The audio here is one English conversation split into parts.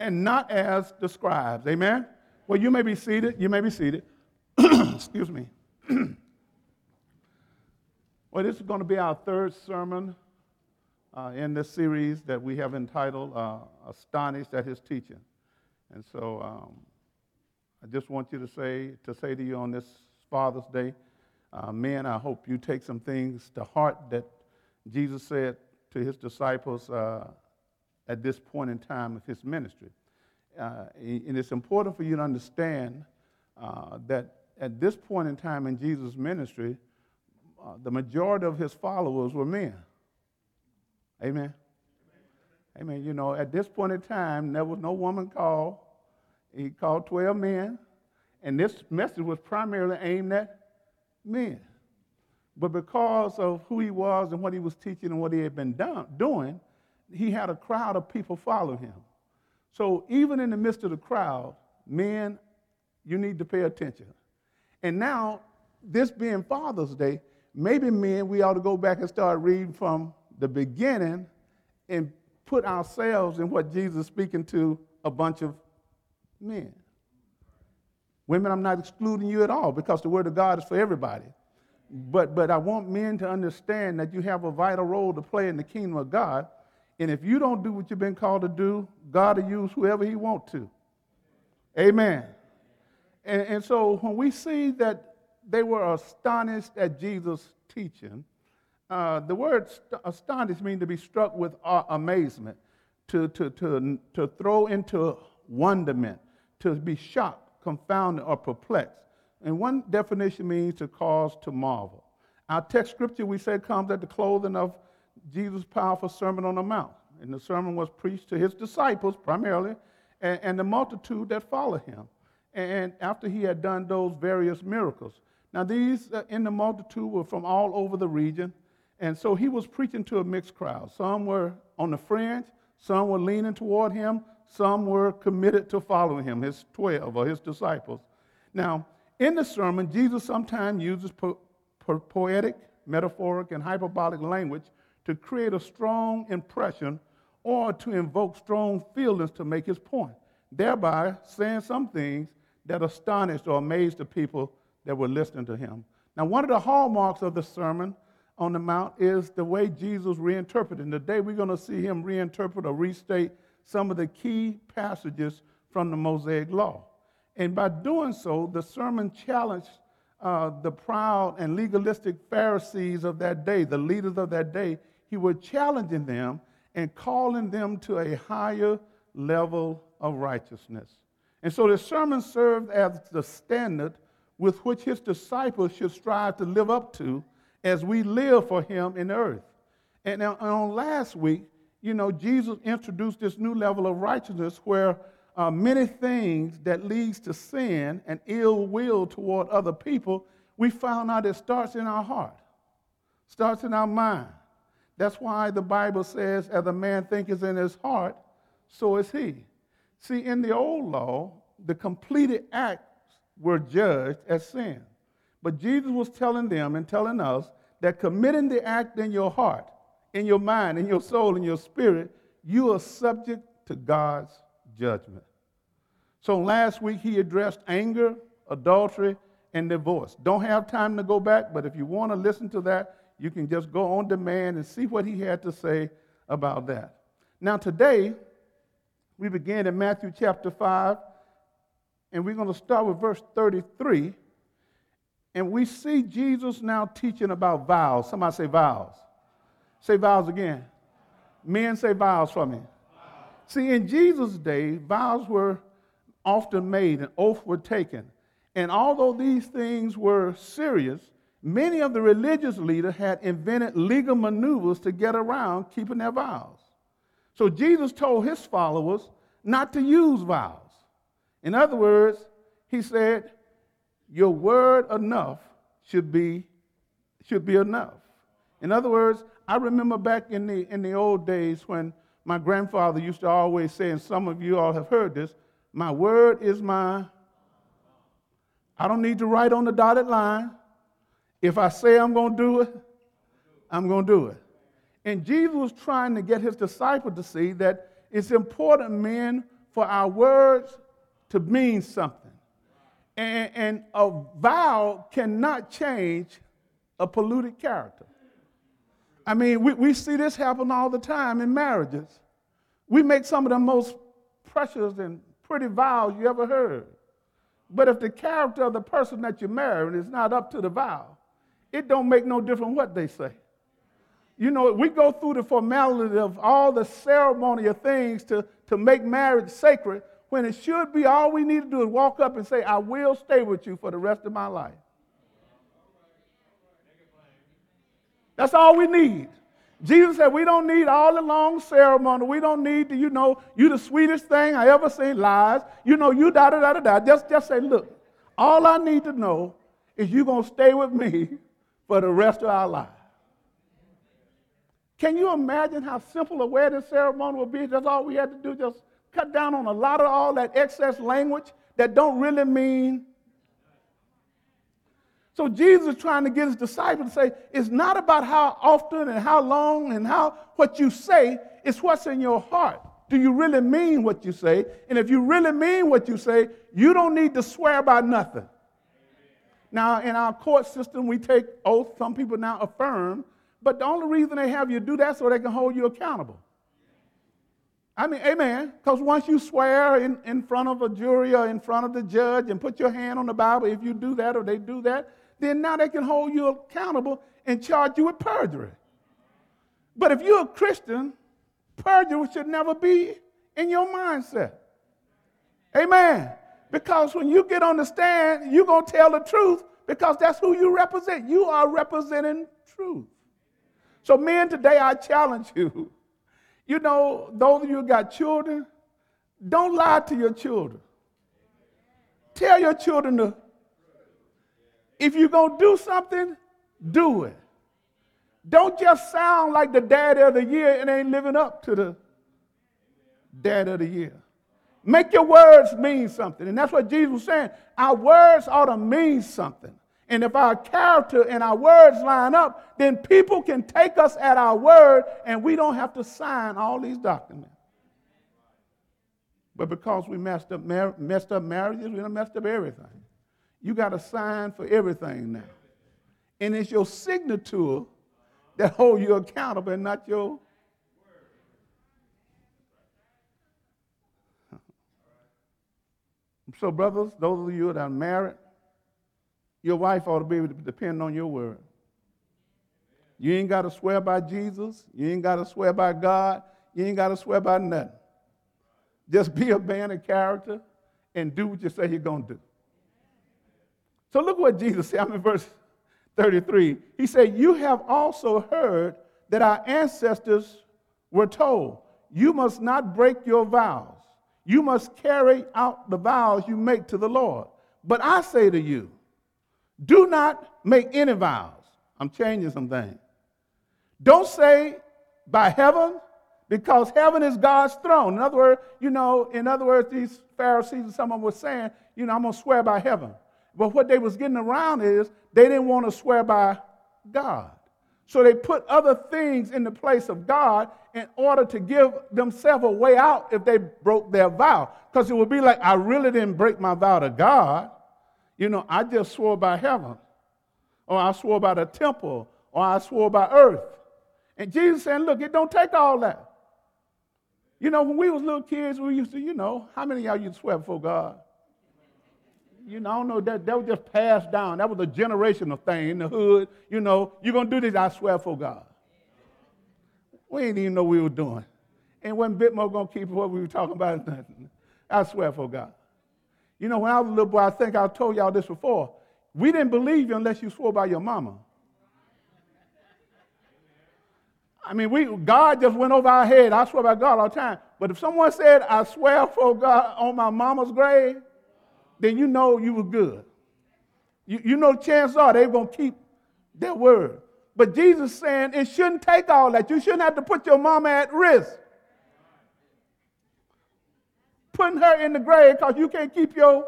and not as the scribes. Amen? Well, you may be seated. You may be seated. Excuse me. well, this is going to be our third sermon uh, in this series that we have entitled uh, Astonished at His Teaching. And so um, I just want you to say, to say to you on this Father's Day, uh, men, I hope you take some things to heart that Jesus said to his disciples uh, at this point in time of his ministry. Uh, and it's important for you to understand uh, that at this point in time in Jesus' ministry, uh, the majority of his followers were men. Amen. Amen. You know, at this point in time, there was no woman called. He called 12 men, and this message was primarily aimed at men. But because of who he was and what he was teaching and what he had been done, doing, he had a crowd of people follow him. So even in the midst of the crowd, men, you need to pay attention. And now, this being Father's Day, maybe men, we ought to go back and start reading from the beginning and put ourselves in what Jesus is speaking to a bunch of men. Women, I'm not excluding you at all because the Word of God is for everybody. But, but I want men to understand that you have a vital role to play in the kingdom of God. And if you don't do what you've been called to do, God will use whoever He wants to. Amen. And, and so when we see that they were astonished at Jesus' teaching, uh, the word st- astonished means to be struck with uh, amazement, to, to, to, to throw into wonderment, to be shocked, confounded, or perplexed. And one definition means to cause to marvel. Our text scripture, we say, comes at the closing of Jesus' powerful Sermon on the Mount. And the sermon was preached to his disciples primarily and, and the multitude that followed him. And after he had done those various miracles. Now, these uh, in the multitude were from all over the region. And so he was preaching to a mixed crowd. Some were on the fringe, some were leaning toward him, some were committed to following him, his 12 or his disciples. Now, in the sermon, Jesus sometimes uses po- po- poetic, metaphoric, and hyperbolic language to create a strong impression or to invoke strong feelings to make his point, thereby saying some things that astonished or amazed the people that were listening to him. Now, one of the hallmarks of the Sermon on the Mount is the way Jesus reinterpreted. And today we're going to see him reinterpret or restate some of the key passages from the Mosaic Law. And by doing so, the sermon challenged uh, the proud and legalistic Pharisees of that day, the leaders of that day. He was challenging them and calling them to a higher level of righteousness. And so the sermon served as the standard with which his disciples should strive to live up to as we live for him in earth. And now, on last week, you know, Jesus introduced this new level of righteousness where uh, many things that leads to sin and ill will toward other people, we found out it starts in our heart, starts in our mind. That's why the Bible says, as a man thinketh in his heart, so is he. See, in the old law, the completed acts were judged as sin. But Jesus was telling them and telling us that committing the act in your heart, in your mind, in your soul, in your spirit, you are subject to God's judgment. So last week he addressed anger, adultery, and divorce. Don't have time to go back, but if you want to listen to that, you can just go on demand and see what he had to say about that. Now, today, we begin in Matthew chapter 5, and we're going to start with verse 33. And we see Jesus now teaching about vows. Somebody say vows. Say vows again. Men say vows for me. See, in Jesus' day, vows were often made and oaths were taken. And although these things were serious, many of the religious leaders had invented legal maneuvers to get around keeping their vows. So Jesus told his followers not to use vows. In other words, he said, Your word enough should be, should be enough. In other words, I remember back in the, in the old days when my grandfather used to always say, and some of you all have heard this, my word is my. I don't need to write on the dotted line. If I say I'm going to do it, I'm going to do it. And Jesus was trying to get his disciples to see that it's important, men, for our words to mean something. And, and a vow cannot change a polluted character. I mean, we, we see this happen all the time in marriages. We make some of the most precious and pretty vows you ever heard. But if the character of the person that you're marrying is not up to the vow, it don't make no difference what they say. You know, we go through the formality of all the ceremonial things to, to make marriage sacred when it should be all we need to do is walk up and say, I will stay with you for the rest of my life. That's all we need. Jesus said, We don't need all the long ceremony. We don't need to, you know, you the sweetest thing I ever seen, lies. You know, you da da da da da. Just, just say, Look, all I need to know is you're going to stay with me for the rest of our lives. Can you imagine how simple a wedding ceremony would be? That's all we had to do, just cut down on a lot of all that excess language that don't really mean. So Jesus is trying to get his disciples to say, it's not about how often and how long and how what you say, it's what's in your heart. Do you really mean what you say? And if you really mean what you say, you don't need to swear by nothing. Now, in our court system, we take oaths. Some people now affirm but the only reason they have you do that so they can hold you accountable. I mean, amen. Because once you swear in, in front of a jury or in front of the judge and put your hand on the Bible, if you do that or they do that, then now they can hold you accountable and charge you with perjury. But if you're a Christian, perjury should never be in your mindset. Amen. Because when you get on the stand, you're going to tell the truth because that's who you represent. You are representing truth. So, men, today I challenge you. You know, those of you got children, don't lie to your children. Tell your children to, if you're going to do something, do it. Don't just sound like the daddy of the year and ain't living up to the dad of the year. Make your words mean something. And that's what Jesus was saying. Our words ought to mean something. And if our character and our words line up, then people can take us at our word and we don't have to sign all these documents. But because we messed up, mar- messed up marriages, we done messed up everything. You got to sign for everything now. And it's your signature that hold you accountable and not your. So, brothers, those of you that are married, your wife ought to be able to depend on your word. You ain't got to swear by Jesus. You ain't got to swear by God. You ain't got to swear by nothing. Just be a man of character and do what you say you're going to do. So look what Jesus said. I'm in verse 33. He said, You have also heard that our ancestors were told, You must not break your vows. You must carry out the vows you make to the Lord. But I say to you, do not make any vows. I'm changing some things. Don't say by heaven, because heaven is God's throne. In other words, you know, in other words, these Pharisees and some of them were saying, you know, I'm gonna swear by heaven. But what they was getting around is they didn't want to swear by God. So they put other things in the place of God in order to give themselves a way out if they broke their vow. Because it would be like, I really didn't break my vow to God. You know, I just swore by heaven, or I swore by the temple, or I swore by earth. And Jesus saying, look, it don't take all that. You know, when we was little kids, we used to, you know, how many of y'all used to swear before God? You know, I don't know, that, that was just passed down. That was a generational thing in the hood. You know, you're going to do this, I swear for God. We didn't even know we were doing. And wasn't bit more going to keep what we were talking about. I swear for God. You know, when I was a little boy, I think I told y'all this before. We didn't believe you unless you swore by your mama. I mean, we, God just went over our head. I swear by God all the time. But if someone said, I swear for God on my mama's grave, then you know you were good. You, you know, chances are they're going to keep their word. But Jesus saying it shouldn't take all that. You shouldn't have to put your mama at risk putting her in the grave because you can't keep your.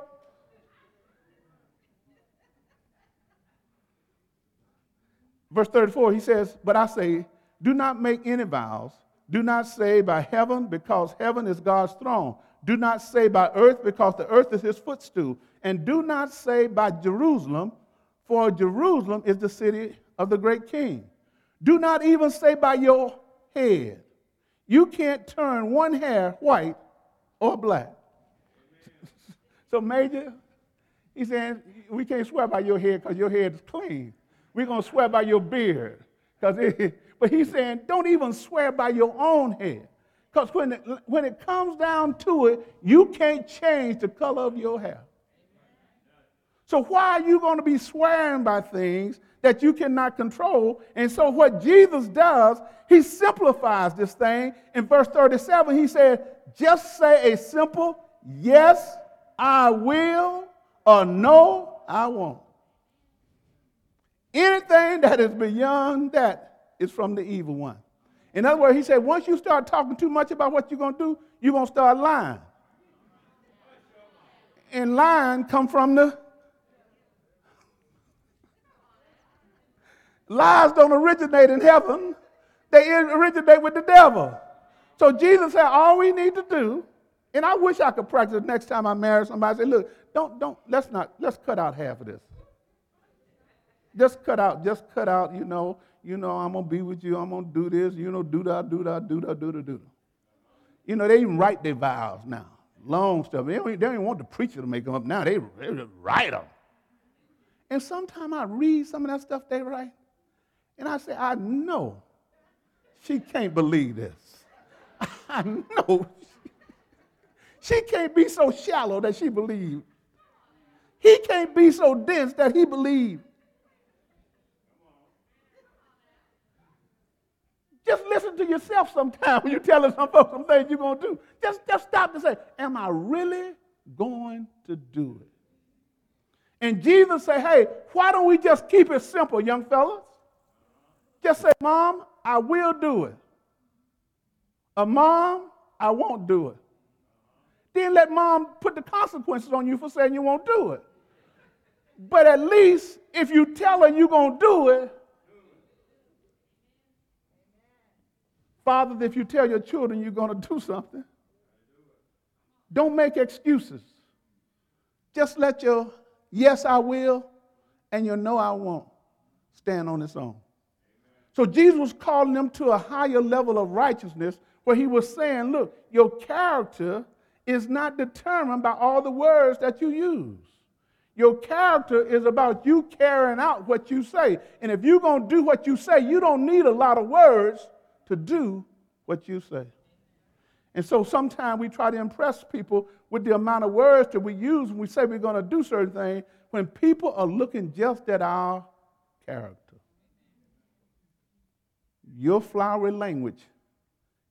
Verse 34, he says, But I say, do not make any vows. Do not say by heaven, because heaven is God's throne. Do not say by earth, because the earth is his footstool. And do not say by Jerusalem, for Jerusalem is the city of the great king. Do not even say by your head. You can't turn one hair white or black. so, Major, he said, we can't swear by your head because your head is clean. We're going to swear by your beard. Cause it, but he's saying, don't even swear by your own head. Because when it, when it comes down to it, you can't change the color of your hair. So why are you going to be swearing by things that you cannot control? And so what Jesus does, he simplifies this thing. In verse 37, he said, just say a simple yes, I will, or no, I won't. Anything that is beyond that is from the evil one. In other words, he said, once you start talking too much about what you're going to do, you're going to start lying. And lying come from the lies don't originate in heaven. They originate with the devil. So Jesus said, all we need to do, and I wish I could practice next time I marry somebody. Say, look, don't, don't, let's not, let's cut out half of this. Just cut out, just cut out, you know, you know, I'm gonna be with you, I'm gonna do this, you know, do that, do that, do that, do that, do that. You know, they even write their vows now. Long stuff. They don't, they don't even want the preacher to make them up now. They, they write them. And sometimes I read some of that stuff they write, and I say, I know she can't believe this. I know she can't be so shallow that she believed. He can't be so dense that he believed. Just listen to yourself sometime when you're telling some folks some things you're going to do. Just, just stop and say, Am I really going to do it? And Jesus said, Hey, why don't we just keep it simple, young fellas? Just say, Mom, I will do it. A mom, I won't do it. Then let mom put the consequences on you for saying you won't do it. But at least if you tell her you're going to do it, Fathers, if you tell your children you're going to do something, don't make excuses. Just let your yes, I will, and your no, I won't stand on its own. So Jesus was calling them to a higher level of righteousness where he was saying, look, your character is not determined by all the words that you use. Your character is about you carrying out what you say. And if you're going to do what you say, you don't need a lot of words to do what you say. And so sometimes we try to impress people with the amount of words that we use when we say we're going to do certain things when people are looking just at our character. Your flowery language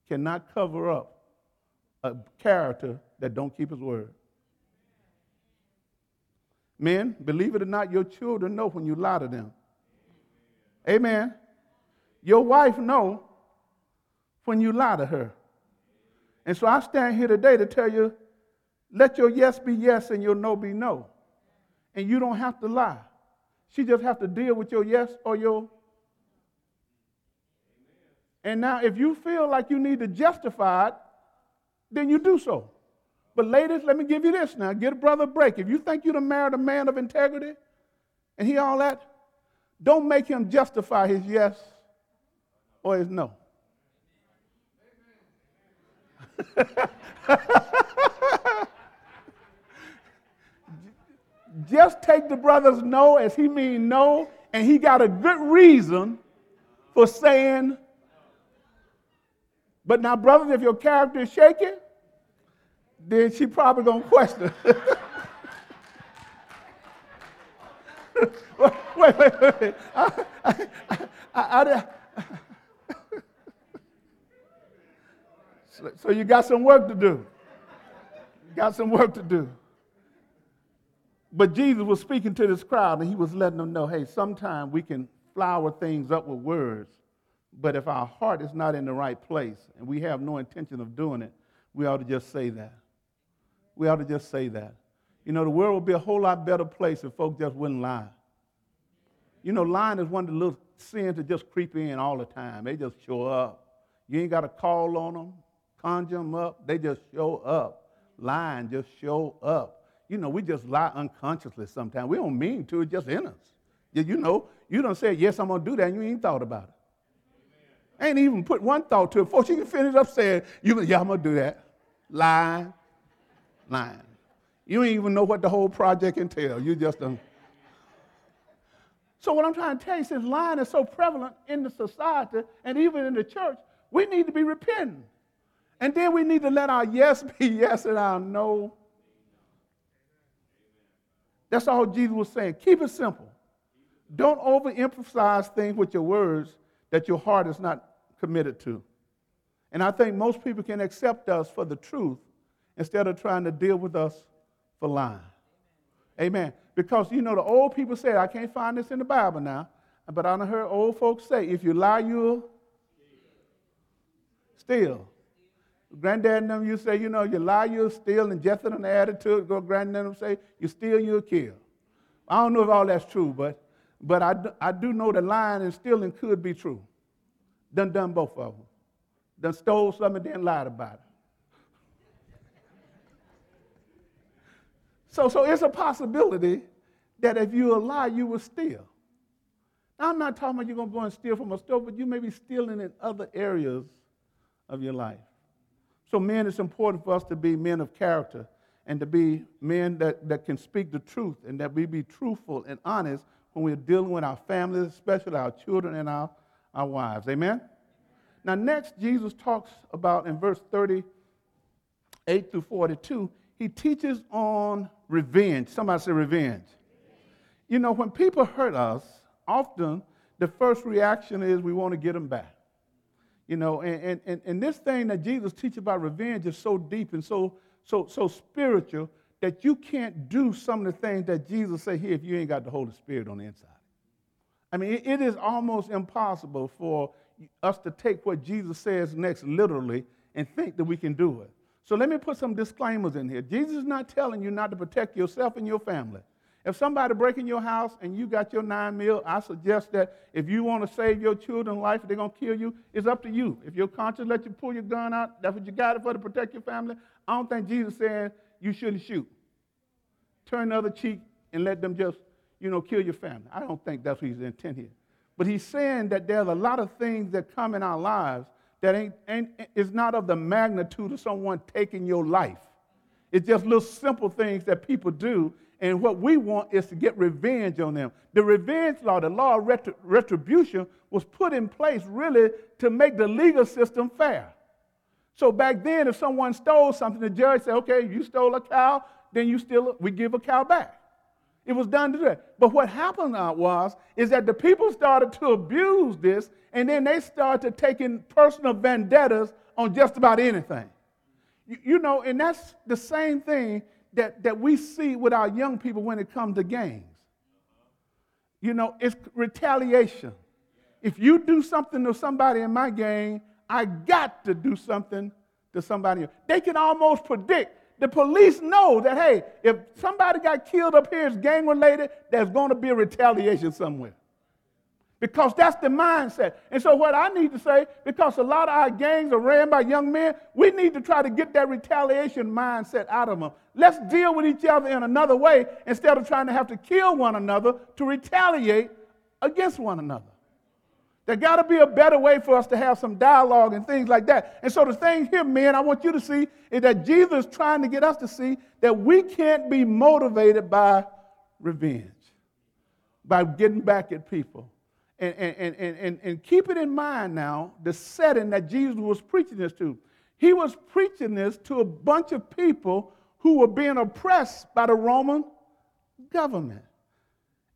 cannot cover up a character that don't keep his word. Men, believe it or not, your children know when you lie to them. Amen. Your wife know when you lie to her. And so I stand here today to tell you let your yes be yes and your no be no. And you don't have to lie. She just have to deal with your yes or your. And now, if you feel like you need to justify it, then you do so. But ladies, let me give you this now. Get a brother a break. If you think you'd have married a man of integrity and he all that, don't make him justify his yes or his no. Just take the brother's no as he mean no, and he got a good reason for saying. But now, brothers, if your character is shaky, then she probably gonna question. wait, wait, wait. I, I, I, I, So you got some work to do. You got some work to do. But Jesus was speaking to this crowd and he was letting them know hey, sometimes we can flower things up with words, but if our heart is not in the right place and we have no intention of doing it, we ought to just say that. We ought to just say that. You know, the world would be a whole lot better place if folks just wouldn't lie. You know, lying is one of the little sins that just creep in all the time. They just show up. You ain't got to call on them conjure them up, they just show up. lying just show up. You know, we just lie unconsciously sometimes. We don't mean to, it's just in us. You know, you don't say, yes, I'm going to do that, and you ain't thought about it. Ain't even put one thought to it. Before you can finish up saying, you, yeah, I'm going to do that. Lying, lying. You don't even know what the whole project entails. You just don't. So what I'm trying to tell you, since lying is so prevalent in the society and even in the church, we need to be repenting. And then we need to let our yes be yes and our no. That's all Jesus was saying. Keep it simple. Don't overemphasize things with your words that your heart is not committed to. And I think most people can accept us for the truth instead of trying to deal with us for lying. Amen. Because you know, the old people say, I can't find this in the Bible now, but I heard old folks say, if you lie, you'll steal. Granddad and them, you say, you know, you lie, you'll steal, and added to it. Go, granddad and them say, you steal, you'll kill. I don't know if all that's true, but, but I, I do know that lying and stealing could be true. Done done both of them. Done stole something and then lied about it. So, so it's a possibility that if you lie, you will steal. Now, I'm not talking about you're going to go and steal from a store, but you may be stealing in other areas of your life. So, men, it's important for us to be men of character and to be men that, that can speak the truth and that we be truthful and honest when we're dealing with our families, especially our children and our, our wives. Amen? Now, next, Jesus talks about in verse 38 through 42, he teaches on revenge. Somebody say revenge. You know, when people hurt us, often the first reaction is we want to get them back. You know, and, and, and this thing that Jesus teaches about revenge is so deep and so, so, so spiritual that you can't do some of the things that Jesus said here if you ain't got the Holy Spirit on the inside. I mean, it, it is almost impossible for us to take what Jesus says next literally and think that we can do it. So let me put some disclaimers in here. Jesus is not telling you not to protect yourself and your family. If somebody break in your house and you got your nine mil, I suggest that if you want to save your children's life, they're to kill you, it's up to you. If your conscience let you pull your gun out, that's what you got it for to protect your family. I don't think Jesus saying you shouldn't shoot. Turn the other cheek and let them just, you know, kill your family. I don't think that's what he's intent here. But he's saying that there's a lot of things that come in our lives that ain't, ain't, is not of the magnitude of someone taking your life. It's just little simple things that people do, and what we want is to get revenge on them. The revenge law, the law of retribution, was put in place really to make the legal system fair. So back then, if someone stole something, the judge said, okay, you stole a cow, then you still, we give a cow back. It was done to that. But what happened uh, was, is that the people started to abuse this, and then they started taking personal vendettas on just about anything. You, you know, and that's the same thing that, that we see with our young people when it comes to gangs. You know, it's retaliation. If you do something to somebody in my gang, I got to do something to somebody else. They can almost predict the police know that, hey, if somebody got killed up here, it's gang related, there's going to be a retaliation somewhere. Because that's the mindset. And so, what I need to say, because a lot of our gangs are ran by young men, we need to try to get that retaliation mindset out of them. Let's deal with each other in another way instead of trying to have to kill one another to retaliate against one another. There got to be a better way for us to have some dialogue and things like that. And so the thing here, man, I want you to see is that Jesus is trying to get us to see that we can't be motivated by revenge, by getting back at people. And, and, and, and, and keep it in mind now the setting that Jesus was preaching this to. He was preaching this to a bunch of people who were being oppressed by the Roman government.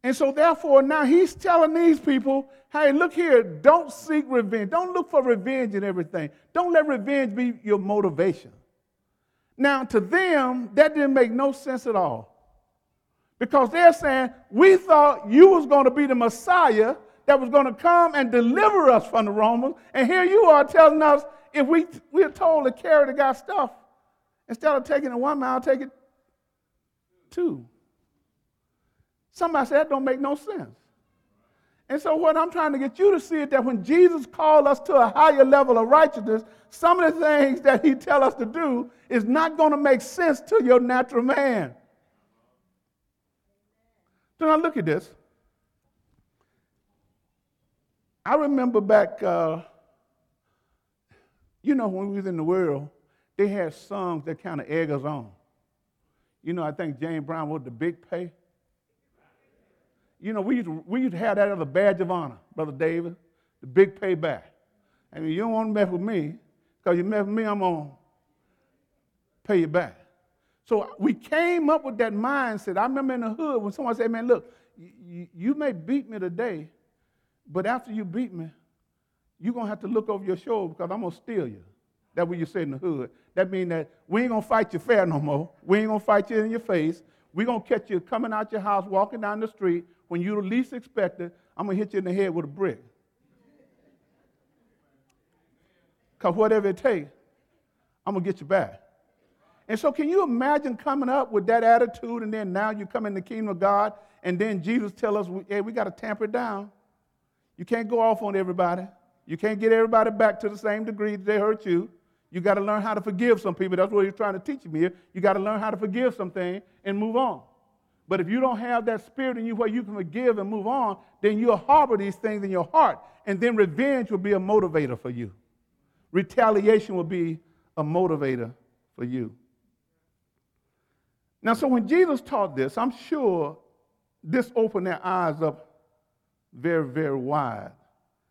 And so, therefore, now he's telling these people, hey, look here, don't seek revenge. Don't look for revenge in everything. Don't let revenge be your motivation. Now, to them, that didn't make no sense at all. Because they're saying, we thought you was going to be the Messiah that was going to come and deliver us from the Romans. And here you are telling us if we, we're told to carry the guy's stuff, instead of taking it one mile, take it two. Somebody said that don't make no sense. And so, what I'm trying to get you to see is that when Jesus called us to a higher level of righteousness, some of the things that he tell us to do is not going to make sense to your natural man. So now look at this. I remember back, uh, you know, when we was in the world, they had songs that kind of egg us on. You know, I think James Brown wrote the big pay. You know, we used, to, we used to have that as a badge of honor, Brother David, the big payback. I mean, you don't want to mess with me, because you mess with me, I'm going to pay you back. So we came up with that mindset. I remember in the hood when someone said, man, look, you, you may beat me today, but after you beat me, you're going to have to look over your shoulder because I'm going to steal you. That's what you say in the hood. That means that we ain't going to fight you fair no more. We ain't going to fight you in your face. We're going to catch you coming out your house, walking down the street. When you least expect it, I'm going to hit you in the head with a brick. Because whatever it takes, I'm going to get you back. And so, can you imagine coming up with that attitude, and then now you come in the kingdom of God, and then Jesus tell us, hey, we got to tamper it down. You can't go off on everybody. You can't get everybody back to the same degree that they hurt you. You got to learn how to forgive some people. That's what he's trying to teach me here. You got to learn how to forgive something and move on. But if you don't have that spirit in you where you can forgive and move on, then you'll harbor these things in your heart. And then revenge will be a motivator for you. Retaliation will be a motivator for you. Now, so when Jesus taught this, I'm sure this opened their eyes up very, very wide.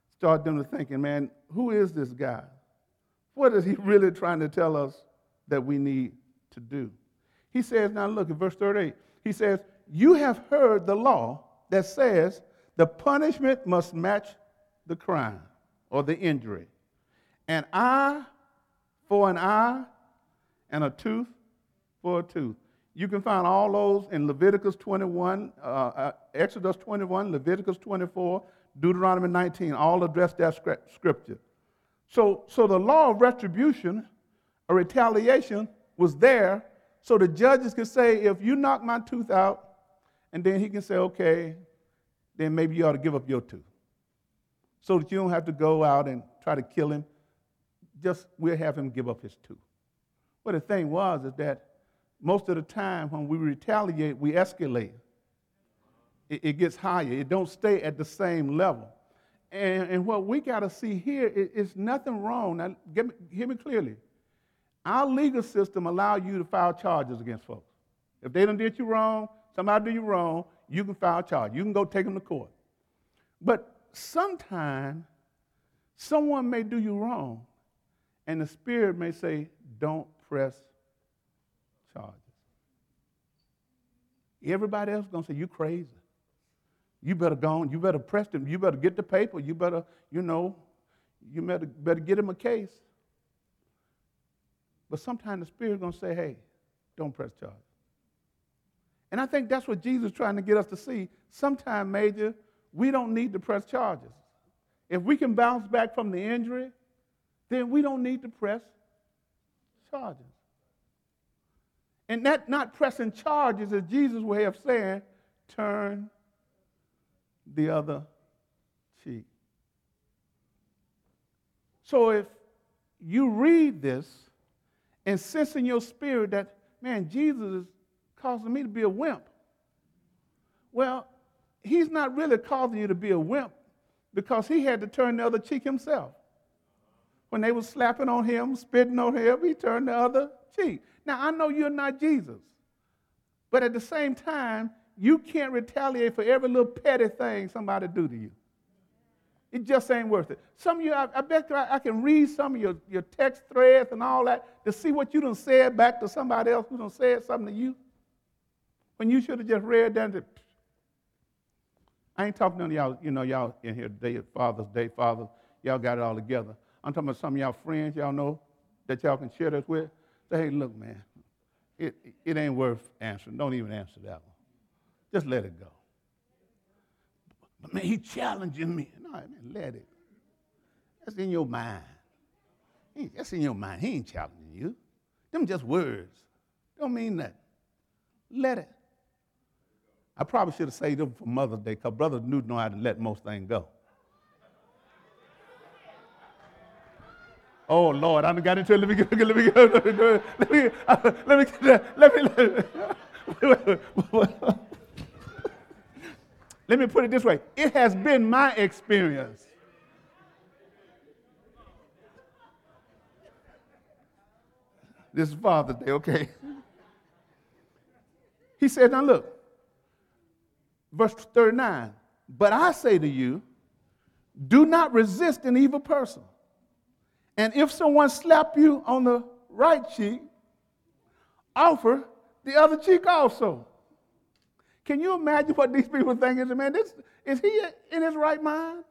Start them to thinking, man, who is this guy? What is he really trying to tell us that we need to do? He says, now look at verse 38. He says, You have heard the law that says the punishment must match the crime or the injury. An eye for an eye and a tooth for a tooth. You can find all those in Leviticus 21, uh, uh, Exodus 21, Leviticus 24, Deuteronomy 19, all address that scripture. So, so the law of retribution or retaliation was there so the judges could say, if you knock my tooth out, and then he can say, okay, then maybe you ought to give up your tooth. So that you don't have to go out and try to kill him. Just we'll have him give up his tooth. But the thing was is that most of the time when we retaliate, we escalate. It, it gets higher. It don't stay at the same level. And, and what we got to see here is, is nothing wrong. Now, me, hear me clearly. Our legal system allows you to file charges against folks. If they done did you wrong, somebody do you wrong, you can file a charge. You can go take them to court. But sometimes someone may do you wrong, and the Spirit may say, don't press charges. Everybody else to say, you crazy. You better go on. You better press them. You better get the paper. You better, you know, you better, better get him a case. But sometimes the Spirit's going to say, hey, don't press charges. And I think that's what Jesus is trying to get us to see. Sometimes, Major, we don't need to press charges. If we can bounce back from the injury, then we don't need to press charges. And that not pressing charges is Jesus' way of saying, turn the other cheek. So if you read this and sense in your spirit that, man, Jesus is causing me to be a wimp. Well, he's not really causing you to be a wimp because he had to turn the other cheek himself. When they were slapping on him, spitting on him, he turned the other cheek. Now, I know you're not Jesus, but at the same time, you can't retaliate for every little petty thing somebody do to you. It just ain't worth it. Some of you, I, I bet I, I, can read some of your, your text threads and all that to see what you done said back to somebody else who done said something to you. When you should have just read down to, I ain't talking to y'all, you know, y'all in here today, Father's Day, Father, y'all got it all together. I'm talking about some of y'all friends y'all know that y'all can share this with. Hey, look, man, it, it ain't worth answering. Don't even answer that one. Just let it go. But man, he challenging me. No, man, let it. That's in your mind. That's in your mind. He ain't challenging you. Them just words. Don't mean that. Let it. I probably should have saved them for Mother's Day because Brother Newton know how to let most things go. Oh Lord, I done got into it. Let me go. Let me go. Let me go. Let me. Let me. Let me. Let me, let me put it this way. It has been my experience. This is Father's Day, okay? He said, now look, verse 39. But I say to you, do not resist an evil person. And if someone slap you on the right cheek, offer the other cheek also. Can you imagine what these people thinking? Man, this, is he in his right mind?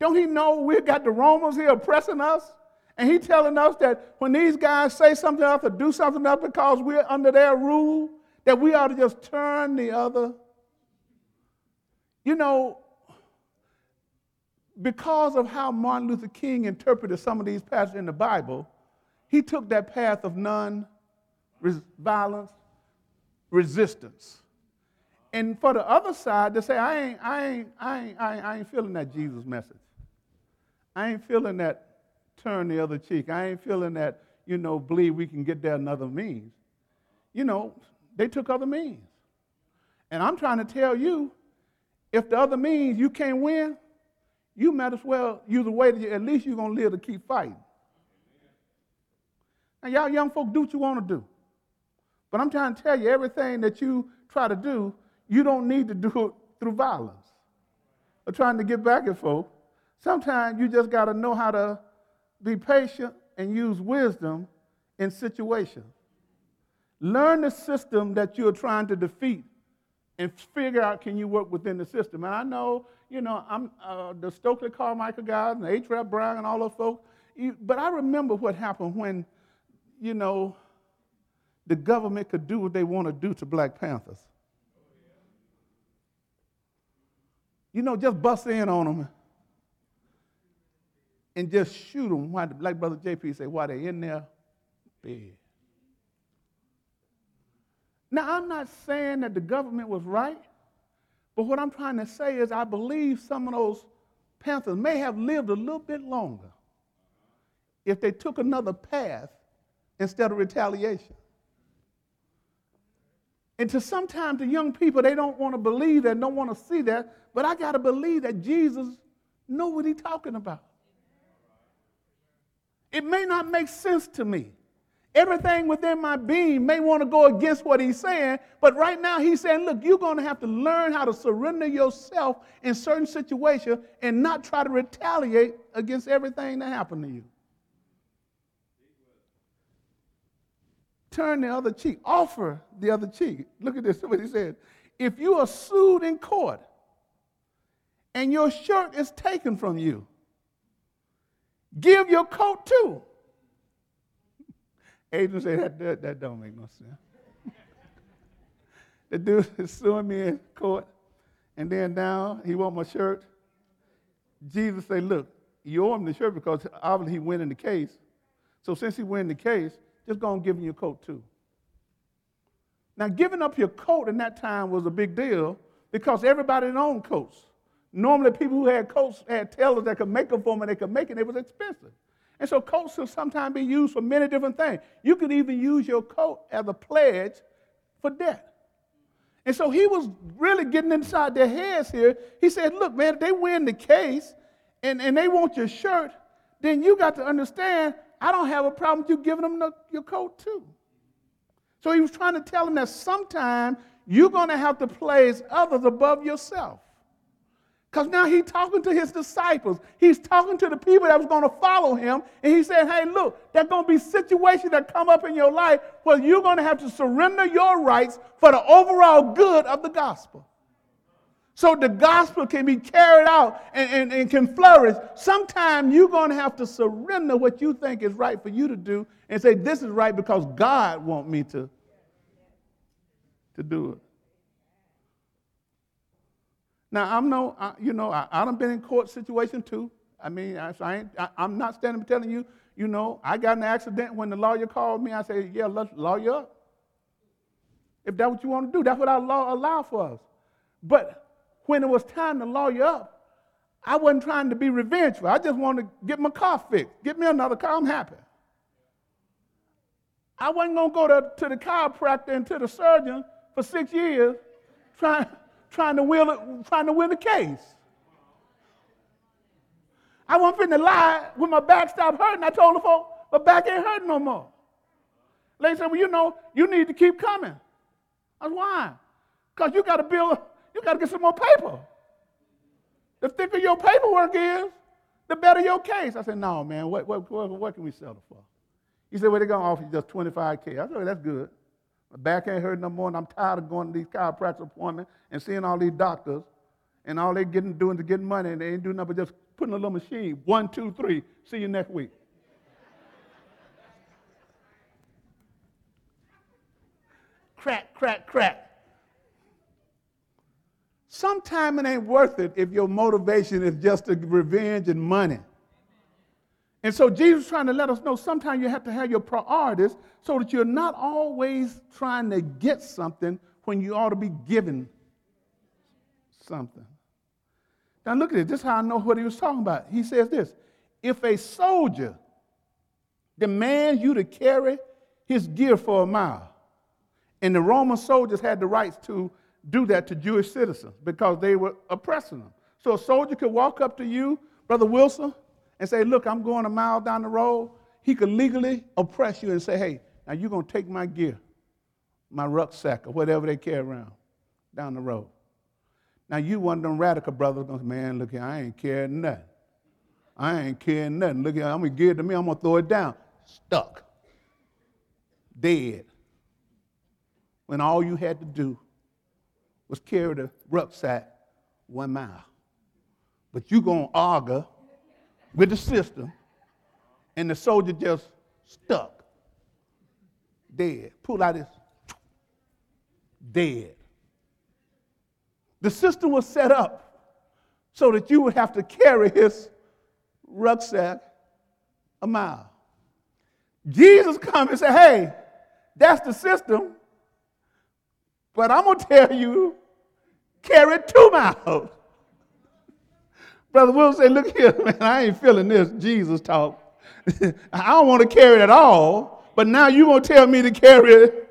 Don't he know we've got the Romans here oppressing us? And he telling us that when these guys say something us or do something else because we're under their rule, that we ought to just turn the other. You know, because of how Martin Luther King interpreted some of these passages in the Bible, he took that path of non violence, resistance. And for the other side, to say, I ain't, I ain't, I ain't, I ain't, I ain't feeling that Jesus message. I ain't feeling that turn the other cheek. I ain't feeling that, you know, believe we can get there another means. You know, they took other means. And I'm trying to tell you, if the other means you can't win, you might as well use a way that at least you're going to live to keep fighting. Now, y'all young folk, do what you want to do. But I'm trying to tell you, everything that you try to do, you don't need to do it through violence or trying to get back at folk. Sometimes you just got to know how to be patient and use wisdom in situations. Learn the system that you're trying to defeat and figure out can you work within the system. And I know, you know, I'm uh, the Stokely Carmichael guys and H. Rap Brown and all those folks. But I remember what happened when, you know, the government could do what they want to do to Black Panthers. You know, just bust in on them and just shoot them, while, like Brother JP said, while they're in their bed. Now, I'm not saying that the government was right, but what I'm trying to say is I believe some of those Panthers may have lived a little bit longer if they took another path instead of retaliation. And to sometimes the young people, they don't want to believe that, don't want to see that, but I got to believe that Jesus know what he's talking about. It may not make sense to me. Everything within my being may want to go against what he's saying, but right now he's saying, look, you're going to have to learn how to surrender yourself in certain situations and not try to retaliate against everything that happened to you. Turn the other cheek, offer the other cheek. Look at this, what he said. If you are sued in court and your shirt is taken from you, Give your coat too. Agent said, that, that, that don't make no sense. the dude is suing me in court, and then now he want my shirt. Jesus said, look, you owe him the shirt because obviously he win in the case. So since he win the case, just go and give him your coat too. Now, giving up your coat in that time was a big deal because everybody owned coats. Normally, people who had coats had tailors that could make them for them and they could make it, it was expensive. And so, coats can sometimes be used for many different things. You could even use your coat as a pledge for debt. And so, he was really getting inside their heads here. He said, Look, man, if they win the case and, and they want your shirt, then you got to understand, I don't have a problem with you giving them the, your coat too. So, he was trying to tell them that sometimes you're going to have to place others above yourself. Because now he's talking to his disciples. He's talking to the people that was going to follow him. And he said, hey, look, there's going to be situations that come up in your life where you're going to have to surrender your rights for the overall good of the gospel. So the gospel can be carried out and, and, and can flourish. Sometimes you're going to have to surrender what you think is right for you to do and say, this is right because God wants me to, to do it. Now, I'm no, I, you know, I, I done been in court situation too. I mean, I, I ain't, I, am not standing telling you, you know, I got an accident when the lawyer called me. I said, yeah, let's lawyer up. If that's what you want to do, that's what our law allow for us. But when it was time to lawyer up, I wasn't trying to be revengeful. I just wanted to get my car fixed. Get me another car, I'm happy. I wasn't going to go to, to the chiropractor and to the surgeon for six years trying, trying, to, win, trying to win the case. I wasn't finna lie when my back stopped hurting. I told the folks, my back ain't hurting no more. They said, well, you know, you need to keep coming. I said, why? Because you got to build, you got to get some more paper. The thicker your paperwork is, the better your case. I said, no, man, what, what, what, what can we settle for? He said, well, they're going to offer you just 25K. I said, well, that's good. My back ain't hurting no more, and I'm tired of going to these chiropractic appointments and seeing all these doctors, and all they're getting, doing is getting money, and they ain't doing nothing but just putting a little machine. One, two, three. See you next week. crack, crack, crack. Sometimes it ain't worth it if your motivation is just to revenge and money. And so Jesus is trying to let us know sometimes you have to have your priorities so that you're not always trying to get something when you ought to be given something. Now look at this. This is how I know what he was talking about. He says this if a soldier demands you to carry his gear for a mile, and the Roman soldiers had the rights to do that to Jewish citizens because they were oppressing them. So a soldier could walk up to you, Brother Wilson, and say, Look, I'm going a mile down the road. He could legally oppress you and say, Hey, now you're going to take my gear, my rucksack, or whatever they carry around down the road. Now you one of them radical brothers Man, look here, I ain't carrying nothing. I ain't carrying nothing. Look here, I'm going to give it to me, I'm going to throw it down. Stuck. Dead when all you had to do was carry the rucksack one mile. But you going to argue with the system, and the soldier just stuck, dead. Pull out his, dead. The system was set up so that you would have to carry his rucksack a mile. Jesus come and say, hey, that's the system. But I'm going to tell you, carry two miles. Brother Will say, look here, man, I ain't feeling this Jesus talk. I don't want to carry it at all, but now you're going to tell me to carry it.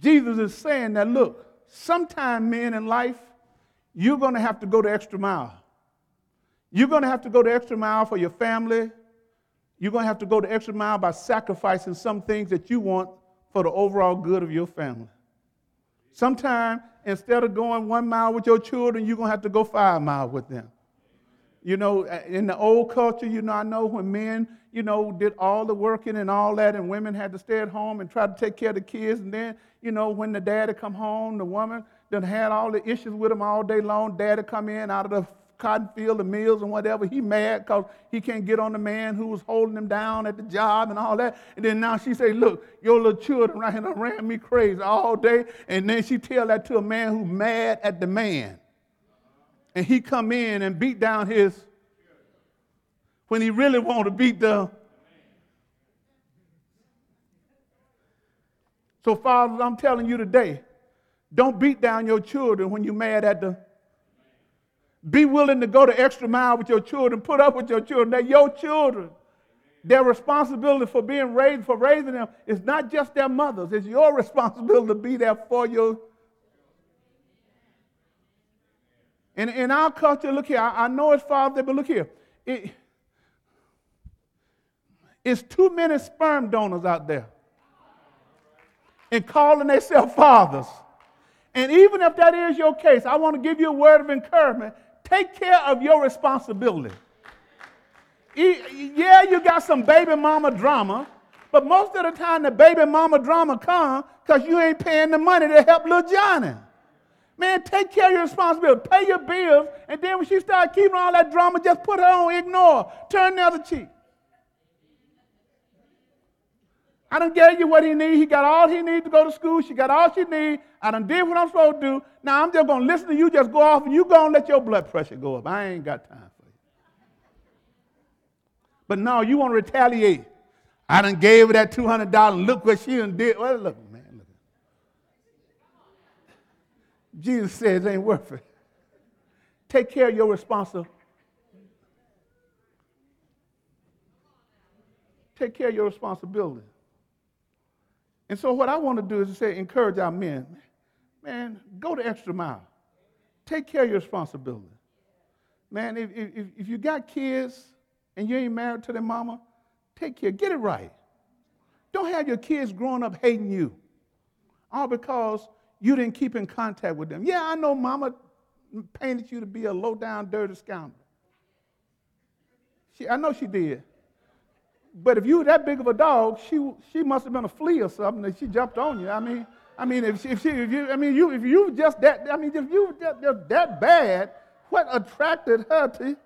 Jesus is saying that, look, sometime, men in life, you're going to have to go the extra mile. You're going to have to go the extra mile for your family, you're going to have to go the extra mile by sacrificing some things that you want for the overall good of your family. Sometimes, instead of going one mile with your children, you're going to have to go five miles with them. You know, uh, in the old culture, you know, I know when men, you know, did all the working and all that, and women had to stay at home and try to take care of the kids. And then, you know, when the daddy come home, the woman done had all the issues with him all day long. Daddy come in out of the cotton field, the mills, and whatever. He mad because he can't get on the man who was holding him down at the job and all that. And then now she say, look, your little children right here ran me crazy all day. And then she tell that to a man who mad at the man. And he come in and beat down his, when he really want to beat the, So, fathers, I'm telling you today, don't beat down your children when you're mad at the be willing to go the extra mile with your children, put up with your children. They're your children. Their responsibility for being raised, for raising them, is not just their mothers. It's your responsibility to be there for your. And in our culture, look here, I, I know it's Father, but look here. It, it's too many sperm donors out there and calling themselves fathers. And even if that is your case, I want to give you a word of encouragement Take care of your responsibility. Yeah, you got some baby mama drama, but most of the time the baby mama drama comes because you ain't paying the money to help little Johnny. Man, take care of your responsibility. Pay your bills, and then when she start keeping all that drama, just put her on, ignore, turn the other cheek. I done gave you what he need. He got all he need to go to school. She got all she need. I done did what I'm supposed to do. Now I'm just going to listen to you just go off and you going to let your blood pressure go up. I ain't got time for you. But no, you want to retaliate. I done gave her that $200 and look what she done did. Well, look, man, look. Jesus says it ain't worth it. Take care of your responsibility. Take care of your responsibility. And so what I want to do is to say, encourage our men, man, go the extra mile. Take care of your responsibility. Man, if, if, if you got kids and you ain't married to their mama, take care. Get it right. Don't have your kids growing up hating you. All because you didn't keep in contact with them. Yeah, I know mama painted you to be a low down, dirty scoundrel. She, I know she did. But if you were that big of a dog, she, she must have been a flea or something that she jumped on you. I mean, I mean, if, she, if, she, if you, I mean, you, if you just that, I mean, if you just, just that bad, what attracted her to?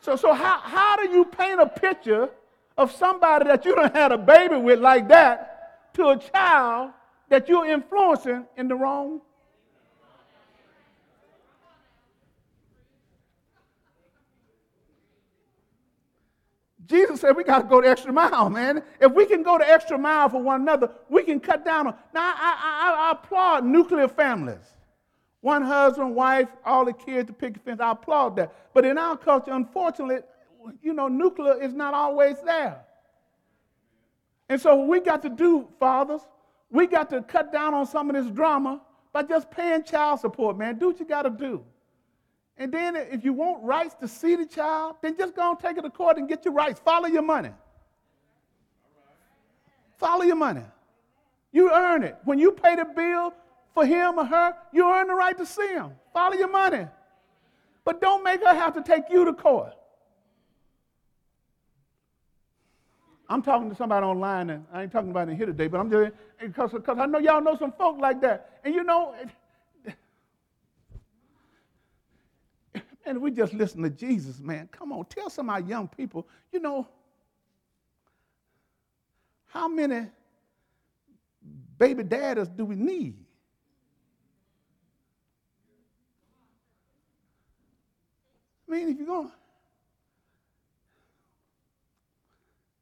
So, so how, how do you paint a picture of somebody that you don't had a baby with like that to a child that you're influencing in the wrong Jesus said we got to go the extra mile, man. If we can go the extra mile for one another, we can cut down on. Now, I, I, I applaud nuclear families. One husband, wife, all the kids, the picket fence. I applaud that. But in our culture, unfortunately, you know, nuclear is not always there. And so we got to do, fathers, we got to cut down on some of this drama by just paying child support, man. Do what you got to do. And then if you want rights to see the child, then just go and take it to court and get your rights. Follow your money. Follow your money. You earn it. When you pay the bill for him or her, you earn the right to see him. Follow your money. But don't make her have to take you to court. I'm talking to somebody online, and I ain't talking about it here today, but I'm just because I know y'all know some folk like that. And you know, And we just listen to Jesus, man. Come on, tell some of our young people, you know, how many baby daddies do we need? I mean, if you're going to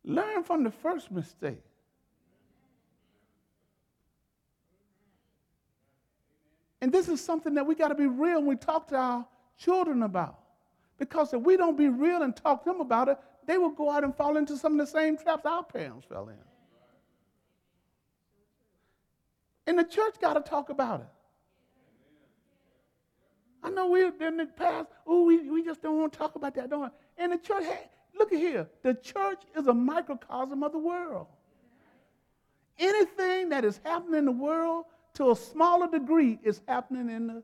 learn from the first mistake. And this is something that we got to be real when we talk to our children about. Because if we don't be real and talk to them about it, they will go out and fall into some of the same traps our parents fell in. And the church got to talk about it. I know we've in the past, oh, we, we just don't want to talk about that, don't? And the church, hey, look at here. The church is a microcosm of the world. Anything that is happening in the world to a smaller degree is happening in the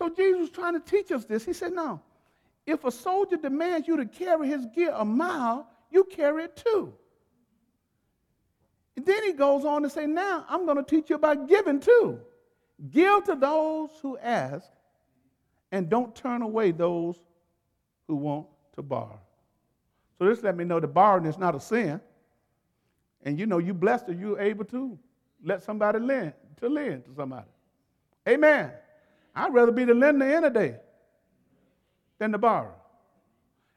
So Jesus was trying to teach us this. He said, No, if a soldier demands you to carry his gear a mile, you carry it too. And then he goes on to say, Now I'm going to teach you about giving too. Give to those who ask, and don't turn away those who want to borrow. So this let me know that borrowing is not a sin. And you know, you blessed that you're able to let somebody lend, to lend to somebody. Amen. I'd rather be the lender any day than the borrower.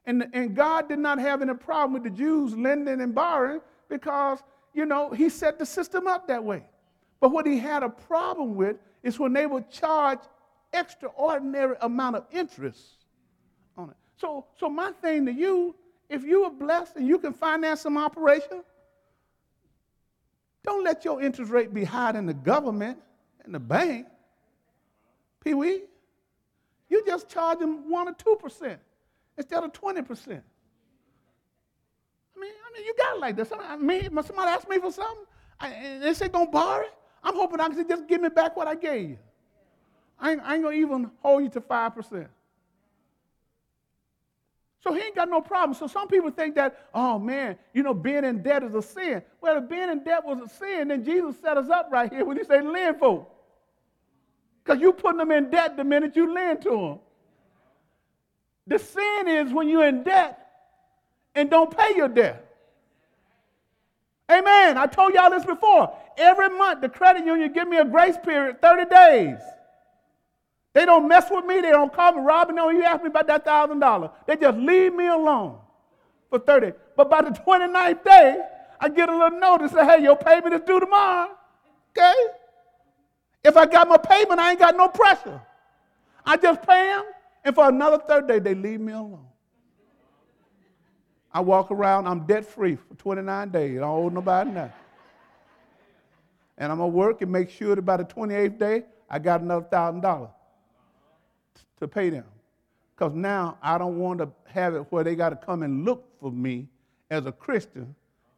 And, and God did not have any problem with the Jews lending and borrowing because, you know, he set the system up that way. But what he had a problem with is when they would charge extraordinary amount of interest on it. So, so my thing to you, if you are blessed and you can finance some operation, don't let your interest rate be higher than the government and the bank. Pee Wee, you just charge them 1 or 2% instead of 20%. I mean, I mean, you got it like this. I mean, somebody asked me for something, and they say don't borrow it. I'm hoping I can just give me back what I gave you. I ain't, I ain't going to even hold you to 5%. So he ain't got no problem. So some people think that, oh man, you know, being in debt is a sin. Well, if being in debt was a sin, then Jesus set us up right here when he said, lend folk. Because you're putting them in debt the minute you lend to them. The sin is when you're in debt and don't pay your debt. Amen. I told y'all this before. Every month, the credit union give me a grace period, 30 days. They don't mess with me. They don't call me Robin. No, you ask me about that thousand dollars. They just leave me alone for 30. But by the 29th day, I get a little notice that, hey, your payment is due tomorrow. Okay? If I got my payment, I ain't got no pressure. I just pay them, and for another third day, they leave me alone. I walk around, I'm debt free for 29 days. I don't owe nobody nothing. And I'm to work and make sure that by the 28th day, I got another $1,000 to pay them. Because now I don't want to have it where they got to come and look for me as a Christian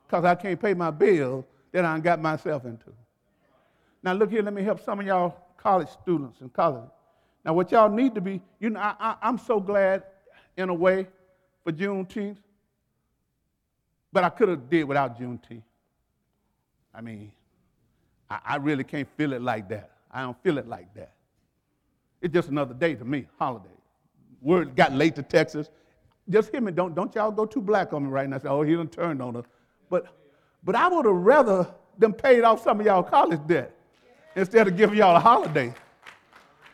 because I can't pay my bills that I got myself into. Now, look here, let me help some of y'all college students in college. Now, what y'all need to be, you know, I, am so glad in a way for Juneteenth but I could have did without Juneteenth. I mean, I, I really can't feel it like that. I don't feel it like that. It's just another day to me, holiday. Word got late to Texas. Just hear me. Don't, don't y'all go too black on me right now. Say, oh, he done turned on us. But, but I would have rather them paid off some of y'all college debt instead of giving y'all a holiday.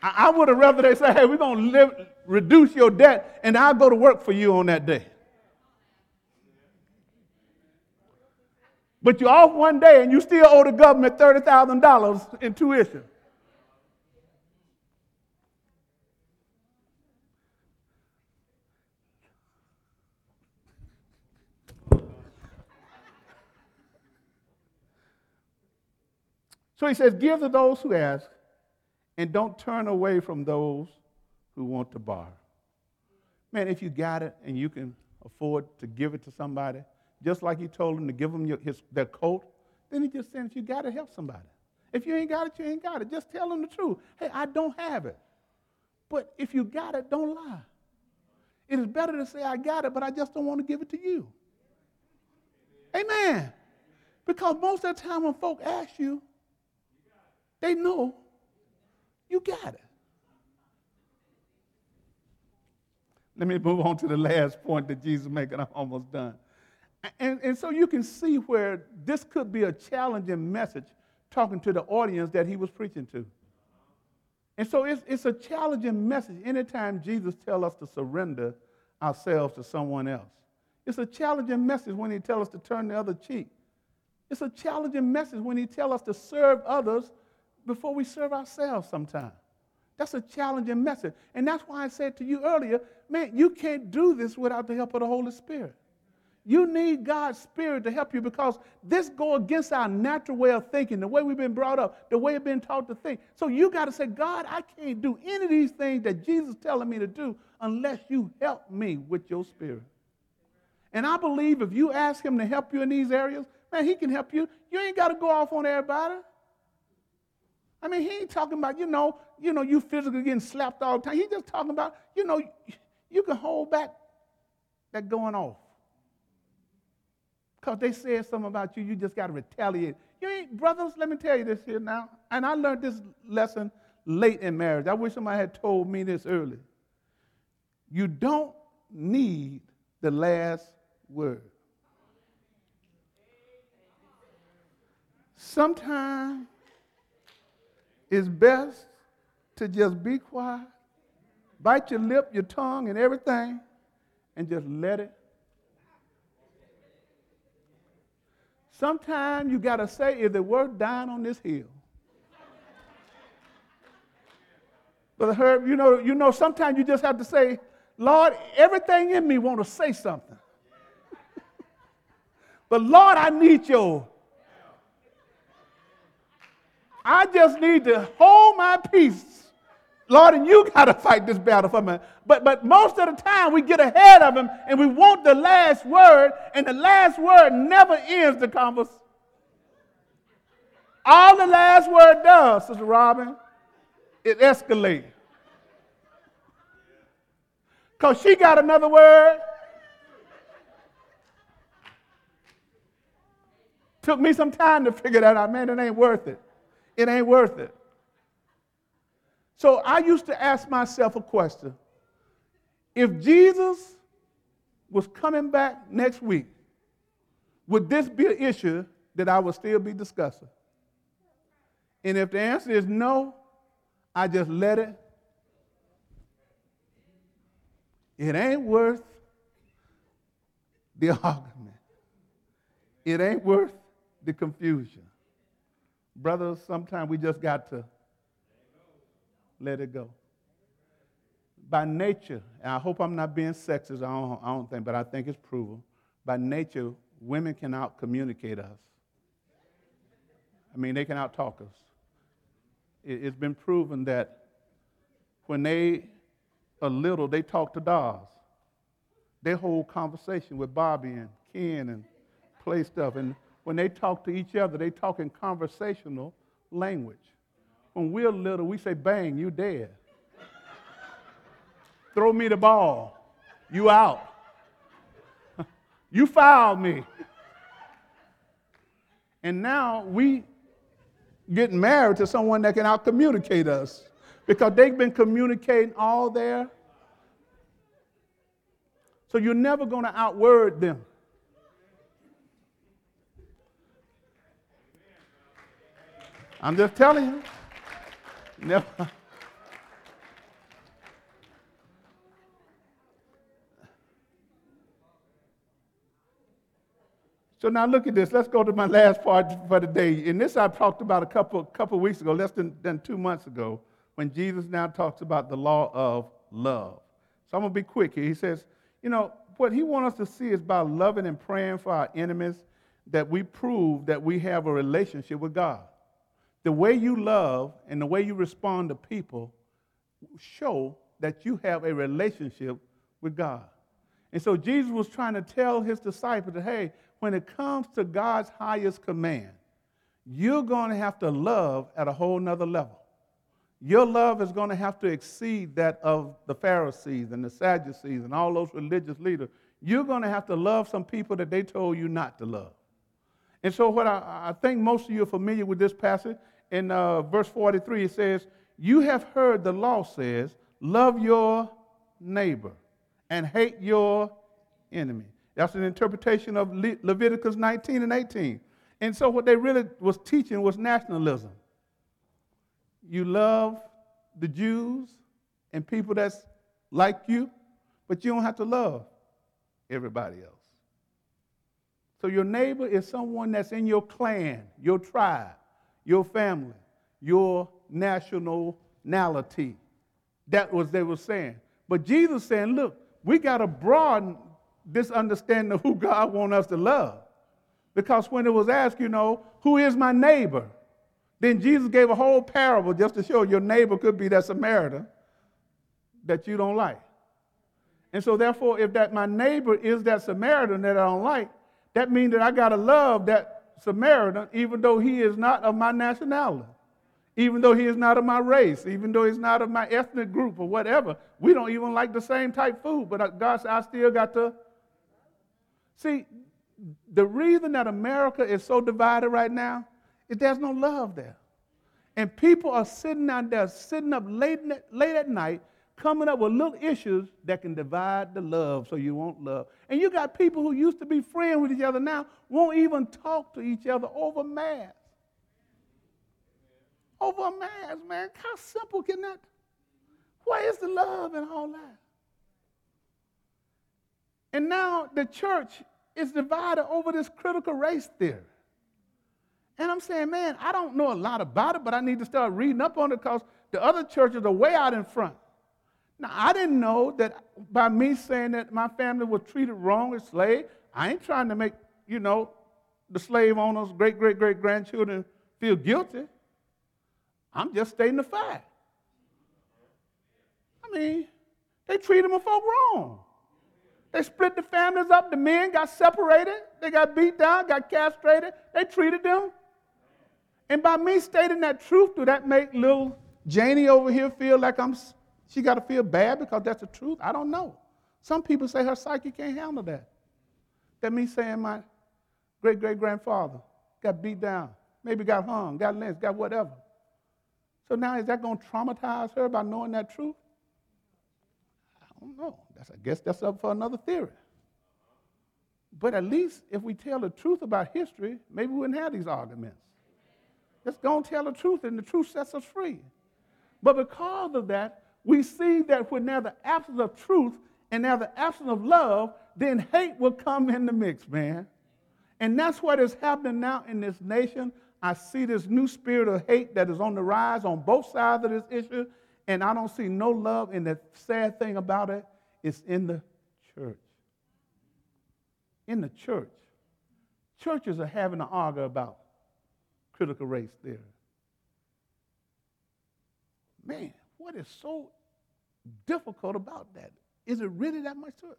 I, I would have rather they say, hey, we're going to live, reduce your debt, and I'll go to work for you on that day. But you're off one day and you still owe the government $30,000 in tuition. So he says, Give to those who ask, and don't turn away from those who want to borrow. Man, if you got it and you can afford to give it to somebody, just like he told him to give them your, his, their coat, then he just said, If you got to help somebody. If you ain't got it, you ain't got it. Just tell them the truth. Hey, I don't have it. But if you got it, don't lie. It is better to say, I got it, but I just don't want to give it to you. Amen. Because most of the time when folk ask you, they know you got it. Let me move on to the last point that Jesus making. I'm almost done. And, and so you can see where this could be a challenging message talking to the audience that he was preaching to. And so it's, it's a challenging message anytime Jesus tells us to surrender ourselves to someone else. It's a challenging message when he tells us to turn the other cheek. It's a challenging message when he tells us to serve others before we serve ourselves sometimes. That's a challenging message. And that's why I said to you earlier, man, you can't do this without the help of the Holy Spirit. You need God's Spirit to help you because this go against our natural way of thinking, the way we've been brought up, the way we've been taught to think. So you got to say, God, I can't do any of these things that Jesus is telling me to do unless you help me with your Spirit. And I believe if you ask Him to help you in these areas, man, He can help you. You ain't got to go off on everybody. I mean, He ain't talking about, you know, you know, you physically getting slapped all the time. He's just talking about, you know, you can hold back that going off. Because they said something about you, you just got to retaliate. You ain't, brothers, let me tell you this here now. And I learned this lesson late in marriage. I wish somebody had told me this early. You don't need the last word. Sometimes it's best to just be quiet, bite your lip, your tongue, and everything, and just let it Sometimes you got to say, is it worth dying on this hill? But Herb, you know, you know, sometimes you just have to say, Lord, everything in me want to say something. but Lord, I need your. I just need to hold my peace Lord, and you got to fight this battle for me. But, but most of the time, we get ahead of him and we want the last word, and the last word never ends the conversation. All the last word does, Sister Robin, it escalates. Because she got another word. Took me some time to figure that out. Man, it ain't worth it. It ain't worth it. So I used to ask myself a question. If Jesus was coming back next week, would this be an issue that I would still be discussing? And if the answer is no, I just let it It ain't worth the argument. It ain't worth the confusion. Brothers, sometimes we just got to let it go. By nature, and I hope I'm not being sexist, I don't, I don't think, but I think it's proven. By nature, women can out communicate us. I mean, they can out talk us. It, it's been proven that when they are little, they talk to dolls. They hold conversation with Barbie and Ken and play stuff. And when they talk to each other, they talk in conversational language. When we're little, we say, bang, you dead. Throw me the ball. You out. you fouled me. And now we get married to someone that can out communicate us because they've been communicating all their. So you're never going to outword them. I'm just telling you. Never. So now look at this. Let's go to my last part for the day. And this I talked about a couple, couple weeks ago, less than, than two months ago, when Jesus now talks about the law of love. So I'm going to be quick here. He says, you know, what he wants us to see is by loving and praying for our enemies that we prove that we have a relationship with God. The way you love and the way you respond to people show that you have a relationship with God. And so Jesus was trying to tell his disciples that, hey, when it comes to God's highest command, you're going to have to love at a whole nother level. Your love is going to have to exceed that of the Pharisees and the Sadducees and all those religious leaders. You're going to have to love some people that they told you not to love. And so, what I, I think most of you are familiar with this passage. In uh, verse 43, it says, You have heard the law says, Love your neighbor and hate your enemy. That's an interpretation of Le- Leviticus 19 and 18. And so what they really was teaching was nationalism. You love the Jews and people that's like you, but you don't have to love everybody else. So your neighbor is someone that's in your clan, your tribe, your family, your nationality. That was they were saying. But Jesus saying, look, we got to broaden this understanding of who God wants us to love. Because when it was asked, you know, who is my neighbor? Then Jesus gave a whole parable just to show your neighbor could be that Samaritan that you don't like. And so, therefore, if that my neighbor is that Samaritan that I don't like, that means that I got to love that Samaritan even though he is not of my nationality, even though he is not of my race, even though he's not of my ethnic group or whatever. We don't even like the same type food, but uh, God said, I still got to See, the reason that America is so divided right now is there's no love there. And people are sitting out there, sitting up late, late at night, coming up with little issues that can divide the love so you won't love. And you got people who used to be friends with each other now won't even talk to each other over mass. Over a mass, man. How simple can that? Where is the love in all that? And now the church is divided over this critical race theory. And I'm saying, man, I don't know a lot about it, but I need to start reading up on it because the other churches are way out in front. Now, I didn't know that by me saying that my family was treated wrong as slaves, I ain't trying to make, you know, the slave owners, great, great, great grandchildren feel guilty. I'm just stating the fact. I mean, they treated my folk wrong. They split the families up. The men got separated. They got beat down, got castrated. They treated them. And by me stating that truth, do that make little Janie over here feel like I'm, she got to feel bad because that's the truth? I don't know. Some people say her psyche can't handle that. That me saying my great great grandfather got beat down, maybe got hung, got lynched, got whatever. So now is that going to traumatize her by knowing that truth? I don't know. That's, I guess that's up for another theory. But at least if we tell the truth about history, maybe we wouldn't have these arguments. Let's go and tell the truth, and the truth sets us free. But because of that, we see that when there's the absence of truth, and there's the absence of love, then hate will come in the mix, man. And that's what is happening now in this nation. I see this new spirit of hate that is on the rise on both sides of this issue, and I don't see no love. And the sad thing about it, it is in the church. In the church. Churches are having to argue about critical race theory. Man, what is so difficult about that? Is it really that much to it?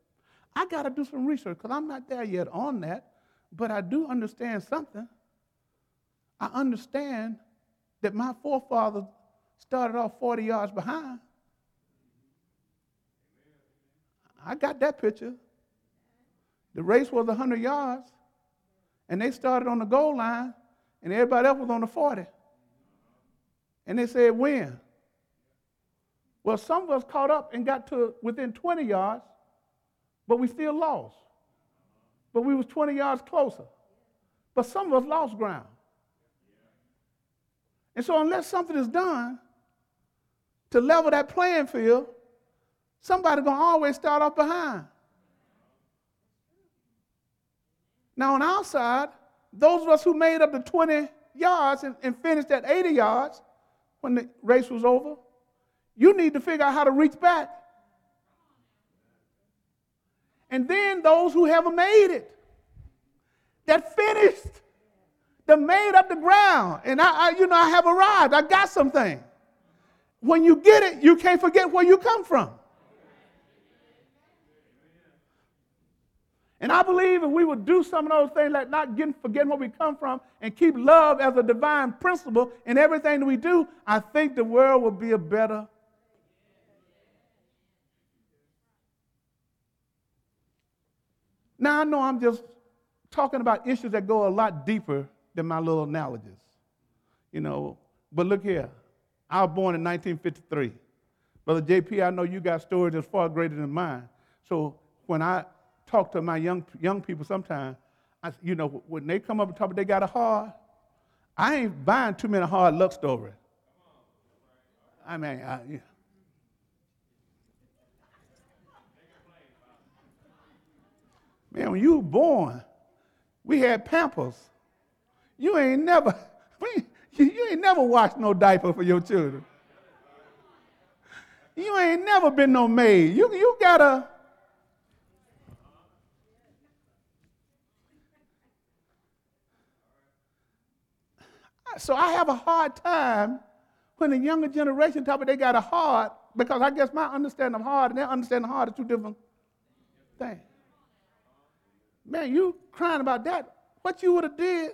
I got to do some research because I'm not there yet on that, but I do understand something. I understand that my forefathers started off 40 yards behind. I got that picture. The race was 100 yards, and they started on the goal line, and everybody else was on the 40. And they said, when? Well, some of us caught up and got to within 20 yards, but we still lost. But we was 20 yards closer. But some of us lost ground. And so unless something is done to level that playing field, somebody's going to always start off behind. Now, on our side, those of us who made up the 20 yards and, and finished at 80 yards when the race was over, you need to figure out how to reach back. And then those who haven't made it, that finished, that made up the ground. And I, I, you know, I have arrived. I got something. When you get it, you can't forget where you come from. And I believe if we would do some of those things, like not getting, forgetting where we come from, and keep love as a divine principle in everything that we do, I think the world would be a better Now, I know I'm just talking about issues that go a lot deeper than my little analogies, you know, but look here. I was born in 1953. Brother JP, I know you got stories that's far greater than mine. So when I talk to my young, young people sometimes, I, you know, when they come up and talk, they got a hard, I ain't buying too many hard luck stories. I mean, I, Man, when you were born, we had Pampers. You ain't never, you ain't never washed no diaper for your children. You ain't never been no maid. You, you gotta. So I have a hard time when the younger generation talk about they got a heart, because I guess my understanding of hard and their understanding of hard are two different things. Man, you crying about that. What you would have did,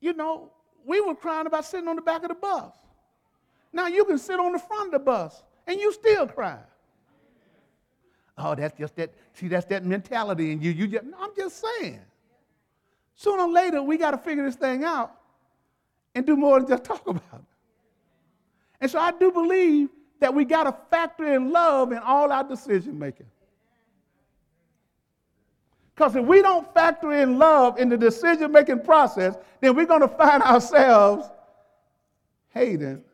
you know, we were crying about sitting on the back of the bus. Now you can sit on the front of the bus and you still cry. Oh, that's just that, see, that's that mentality in you. You just, I'm just saying. Sooner or later, we got to figure this thing out and do more than just talk about it. And so I do believe that we got to factor in love in all our decision making. Because if we don't factor in love in the decision making process, then we're going to find ourselves hating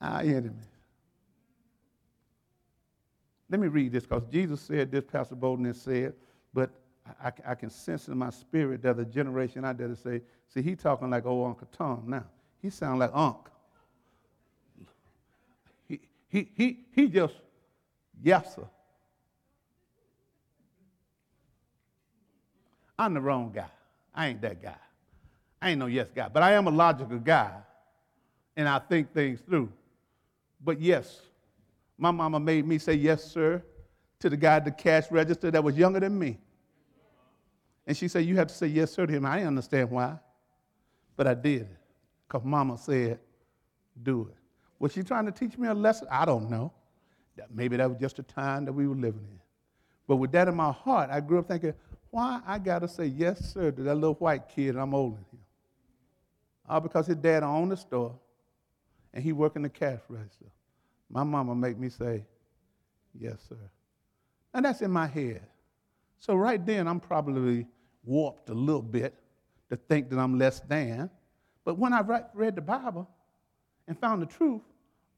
our enemies. Let me read this because Jesus said this, Pastor Bolden said, but I, I, can sense in my spirit that the generation out there to say, see, he talking like old Uncle Tom now. He sound like Unc. He, he, he, he just, yes, sir. I'm the wrong guy. I ain't that guy. I ain't no yes guy, but I am a logical guy, and I think things through. But yes, my mama made me say yes, sir, to the guy at the cash register that was younger than me. And she said, You have to say yes, sir, to him. I didn't understand why, but I did, because mama said, Do it. Was she trying to teach me a lesson? I don't know. Maybe that was just the time that we were living in. But with that in my heart, I grew up thinking, why I got to say yes, sir, to that little white kid and I'm older than him? All because his dad owned the store and he working the cash register. My mama make me say, yes, sir. And that's in my head. So right then, I'm probably warped a little bit to think that I'm less than. But when I read the Bible and found the truth,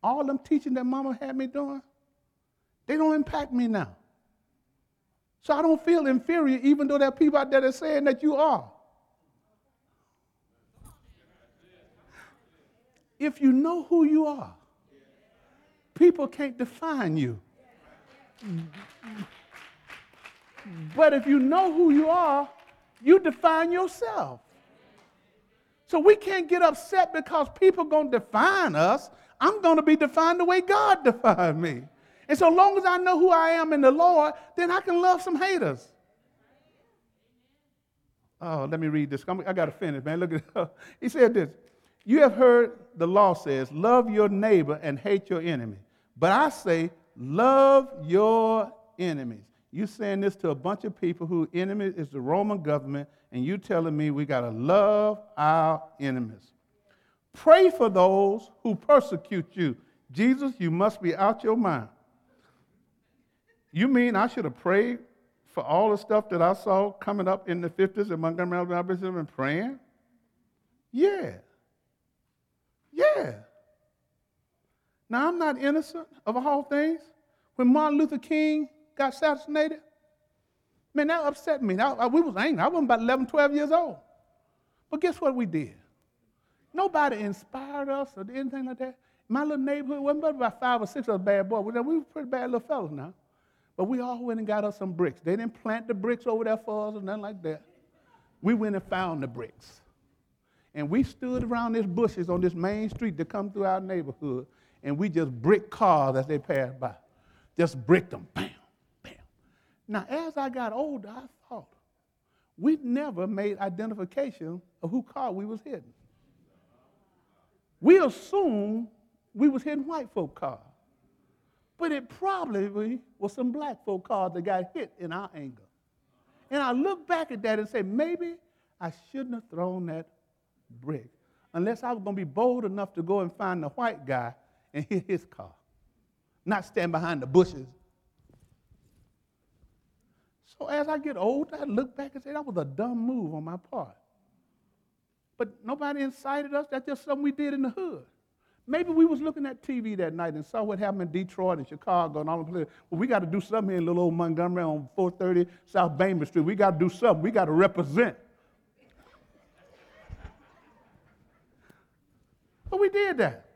all them teaching that mama had me doing, They don't impact me now. So I don't feel inferior, even though there are people out there that are saying that you are. If you know who you are, people can't define you. But if you know who you are, you define yourself. So we can't get upset because people going to define us. I'm going to be defined the way God defined me. And so long as I know who I am in the Lord, then I can love some haters. Oh, let me read this. I got to finish, man. Look at it. He said this. You have heard the law says, love your neighbor and hate your enemy. But I say, love your enemies. You saying this to a bunch of people whose enemy is the Roman government, and you telling me we got to love our enemies. Pray for those who persecute you. Jesus, you must be out your mind. You mean I should have prayed for all the stuff that I saw coming up in the 50s in Montgomery, Alabama, and praying? Yeah. Yeah. Now, I'm not innocent of all things. When Martin Luther King got assassinated, man, that upset me. I, I, we was angry. I was about 11, 12 years old. But guess what we did? Nobody inspired us or did anything like that. My little neighborhood wasn't but about five or six of us bad boys. We were pretty bad little fellas now. But we all went and got us some bricks. They didn't plant the bricks over there for us or nothing like that. We went and found the bricks. And we stood around these bushes on this main street that come through our neighborhood, and we just brick cars as they passed by. Just bricked them. Bam, bam. Now, as I got older, I thought, we never made identification of who car we was hitting. We assumed we was hitting white folk cars. But it probably was some black folk cars that got hit in our anger. And I look back at that and say, maybe I shouldn't have thrown that brick unless I was going to be bold enough to go and find the white guy and hit his car, not stand behind the bushes. So as I get older, I look back and say that was a dumb move on my part. But nobody incited us. That's just something we did in the hood. Maybe we was looking at TV that night and saw what happened in Detroit and Chicago and all the places. Well, we got to do something here in little old Montgomery on 430 South Bainbridge Street. We got to do something. We got to represent. But we did that.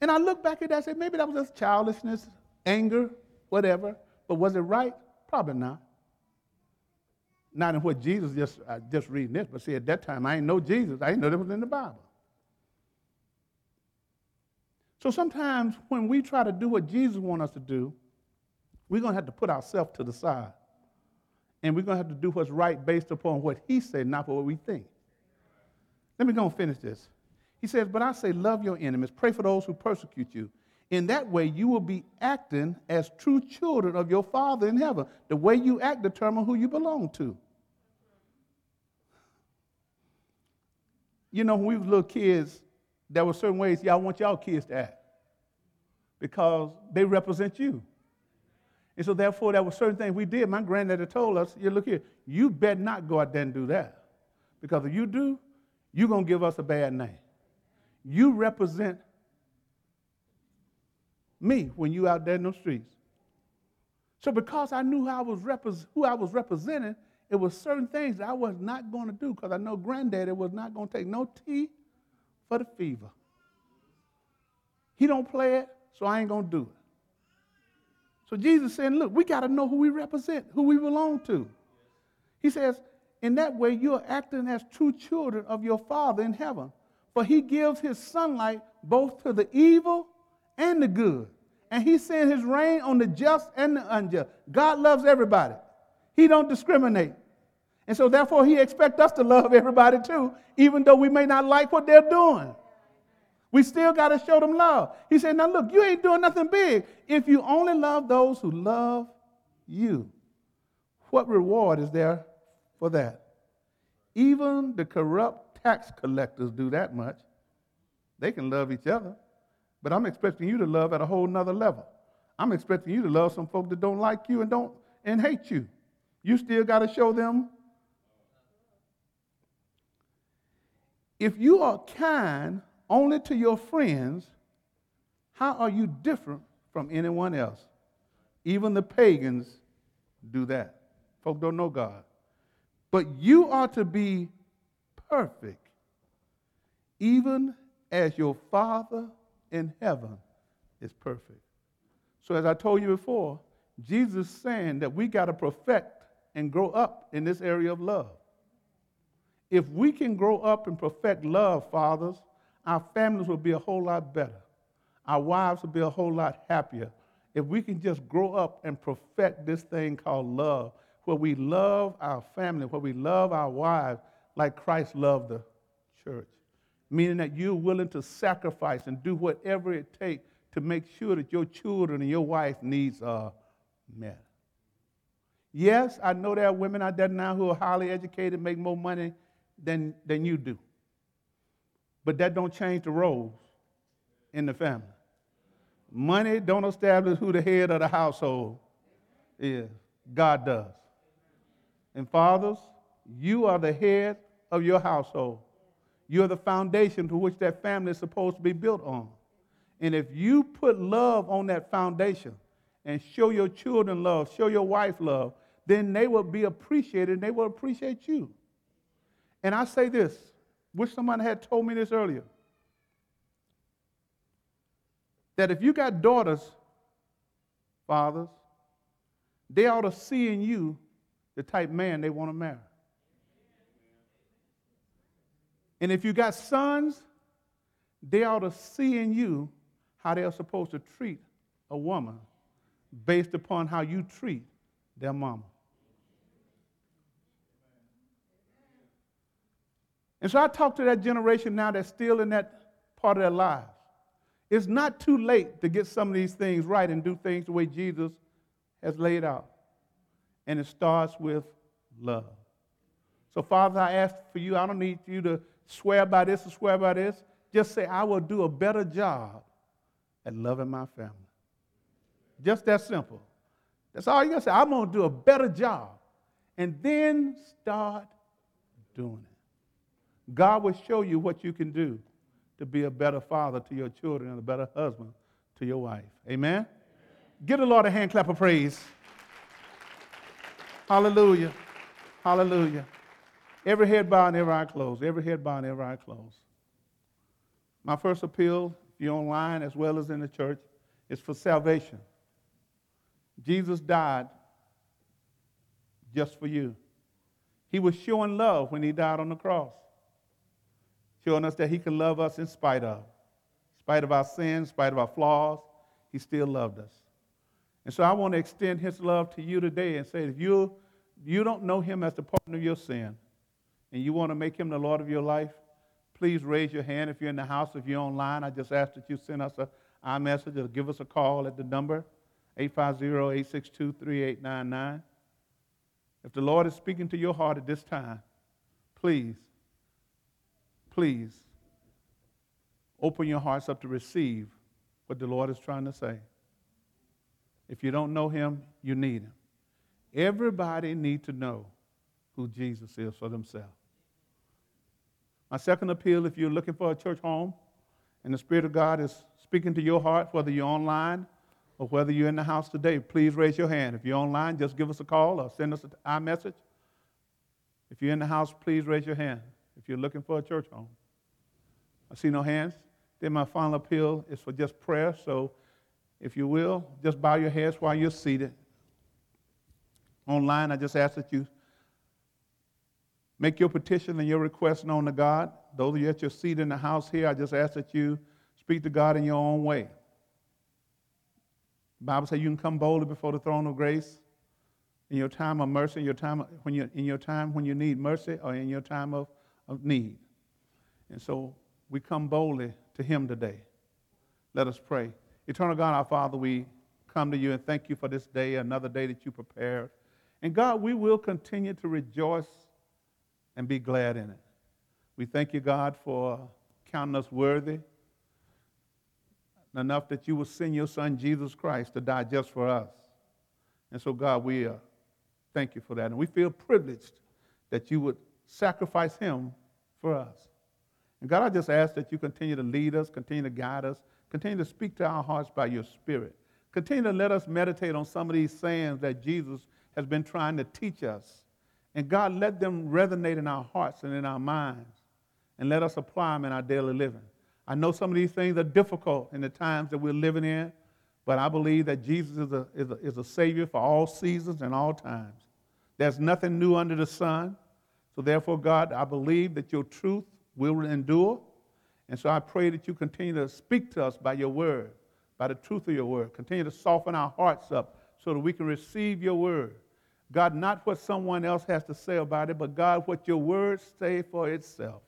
And I look back at that and say, maybe that was just childishness, anger, whatever. But was it right? Probably not. Not in what Jesus just I just reading this, but see, at that time I didn't know Jesus. I didn't know that was in the Bible. So sometimes when we try to do what Jesus wants us to do, we're going to have to put ourselves to the side. And we're going to have to do what's right based upon what he said, not what we think. Let me go and finish this. He says, But I say, love your enemies, pray for those who persecute you. In that way, you will be acting as true children of your Father in heaven. The way you act determines who you belong to. You know, when we were little kids, there were certain ways y'all want y'all kids to act because they represent you. And so, therefore, there were certain things we did. My granddaddy told us, you look here, you better not go out there and do that. Because if you do, you're going to give us a bad name. You represent me when you out there in the streets. So because I knew I was, repre- who I was representing, it was certain things I was not going to do because I know granddaddy was not going to take no tea for the fever. He don't play it, so I ain't to do it. So Jesus said, look, we got to know who we represent, who we belong to. He says, in that way, you're acting as true children of your Father in heaven. For he gives his sunlight both to the evil and the good. And he sends his rain on the just and the unjust. God loves everybody. He don't discriminate. And so therefore he expects us to love everybody too, even though we may not like what they're doing. We still got to show them love. He said, Now look, you ain't doing nothing big. If you only love those who love you, what reward is there for that? Even the corrupt tax collectors do that much. They can love each other. But I'm expecting you to love at a whole nother level. I'm expecting you to love some folk that don't like you and don't and hate you. You still got to show them. If you are kind only to your friends, how are you different from anyone else? Even the pagans do that. Folk don't know God. But you are to be perfect, even as your Father in heaven is perfect. So, as I told you before, Jesus is saying that we got to perfect and grow up in this area of love. If we can grow up and perfect love, fathers, our families will be a whole lot better. Our wives will be a whole lot happier. If we can just grow up and perfect this thing called love, where we love our family, where we love our wives like Christ loved the church, meaning that you're willing to sacrifice and do whatever it takes to make sure that your children and your wife's needs are met. Yes, I know there are women out there now who are highly educated, make more money than, than you do. But that don't change the roles in the family. Money don't establish who the head of the household is. God does. And fathers, you are the head of your household. You're the foundation to which that family is supposed to be built on. And if you put love on that foundation and show your children love, show your wife love, then they will be appreciated and they will appreciate you. And I say this, wish someone had told me this earlier. That if you got daughters, fathers, they ought to see in you the type man they want to marry. And if you got sons, they ought to see in you how they are supposed to treat a woman based upon how you treat their mama. And so I talk to that generation now that's still in that part of their lives. It's not too late to get some of these things right and do things the way Jesus has laid out. And it starts with love. So, Father, I ask for you, I don't need you to swear by this or swear by this. Just say, I will do a better job at loving my family. Just that simple. That's all you gotta say. I'm gonna do a better job. And then start doing it. God will show you what you can do to be a better father to your children and a better husband to your wife. Amen? Give the Lord a hand clap of praise. Hallelujah. Hallelujah. Every head bowed and every eye closed. Every head bowed and every eye closed. My first appeal, if you're online as well as in the church, is for salvation. Jesus died just for you. He was showing love when he died on the cross, showing us that he can love us in spite of. In spite of our sins, in spite of our flaws, he still loved us. And so I want to extend his love to you today and say if you, you don't know him as the partner of your sin and you want to make him the Lord of your life, please raise your hand. If you're in the house, if you're online, I just ask that you send us a iMessage or give us a call at the number 850-862-3899. If the Lord is speaking to your heart at this time, please, please open your hearts up to receive what the Lord is trying to say. If you don't know him, you need him. Everybody needs to know who Jesus is for themselves. My second appeal, if you're looking for a church home and the Spirit of God is speaking to your heart, whether you're online or whether you're in the house today, please raise your hand. If you're online, just give us a call or send us an iMessage. If you're in the house, please raise your hand if you're looking for a church home. I see no hands. Then my final appeal is for just prayer. So if you will, just bow your heads while you're seated. Online, I just ask that you make your petition and your request known to God. Those of you at your seat in the house here, I just ask that you speak to God in your own way. The Bible says you can come boldly before the throne of grace in your time of mercy, in your time when you in your time when you need mercy, or in your time of, of need. And so we come boldly to Him today. Let us pray. Eternal God, our Father, we come to you and thank you for this day, another day that you prepared. And God, we will continue to rejoice and be glad in it. We thank you, God, for counting us worthy enough that you will send your son Jesus Christ to die just for us. And so, God, we uh, thank you for that. And we feel privileged that you would sacrifice him for us. And God, I just ask that you continue to lead us, continue to guide us, Continue to speak to our hearts by your Spirit. Continue to let us meditate on some of these sayings that Jesus has been trying to teach us. And God, let them resonate in our hearts and in our minds. And let us apply them in our daily living. I know some of these things are difficult in the times that we're living in, but I believe that Jesus is a, is a, is a Savior for all seasons and all times. There's nothing new under the sun. So, therefore, God, I believe that your truth will endure. And so I pray that you continue to speak to us by your word, by the truth of your word. Continue to soften our hearts up so that we can receive your word. God, not what someone else has to say about it, but God, what your word say for itself.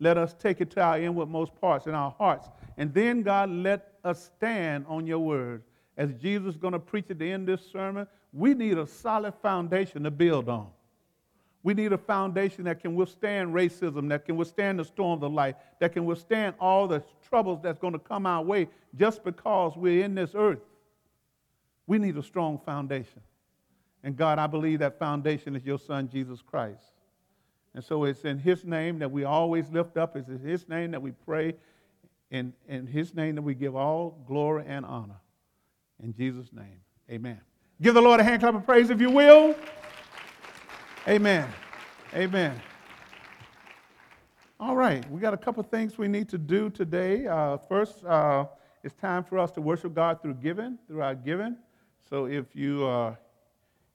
Let us take it to our inwardmost parts in our hearts. And then, God, let us stand on your word. As Jesus is going to preach at the end of this sermon, we need a solid foundation to build on. We need a foundation that can withstand racism, that can withstand the storms of life, that can withstand all the troubles that's going to come our way just because we're in this earth. We need a strong foundation. And God, I believe that foundation is your Son, Jesus Christ. And so it's in His name that we always lift up. It's in His name that we pray. In, in His name that we give all glory and honor. In Jesus' name, amen. Give the Lord a hand clap of praise if you will. Amen. Amen. All right, we got a couple things we need to do today. Uh, first, uh, it's time for us to worship God through giving, through our giving. So if you are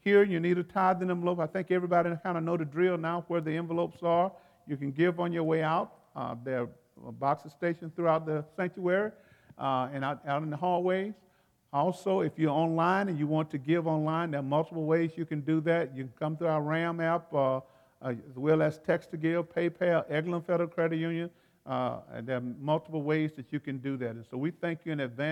here and you need a tithing envelope, I think everybody kind of know the drill now where the envelopes are. You can give on your way out. Uh, there are boxes stationed throughout the sanctuary uh, and out, out in the hallways. Also, if you're online and you want to give online, there are multiple ways you can do that. You can come through our RAM app, uh, uh, as well as text to give, PayPal, Eglin Federal Credit Union. Uh, and there are multiple ways that you can do that. And so we thank you in advance.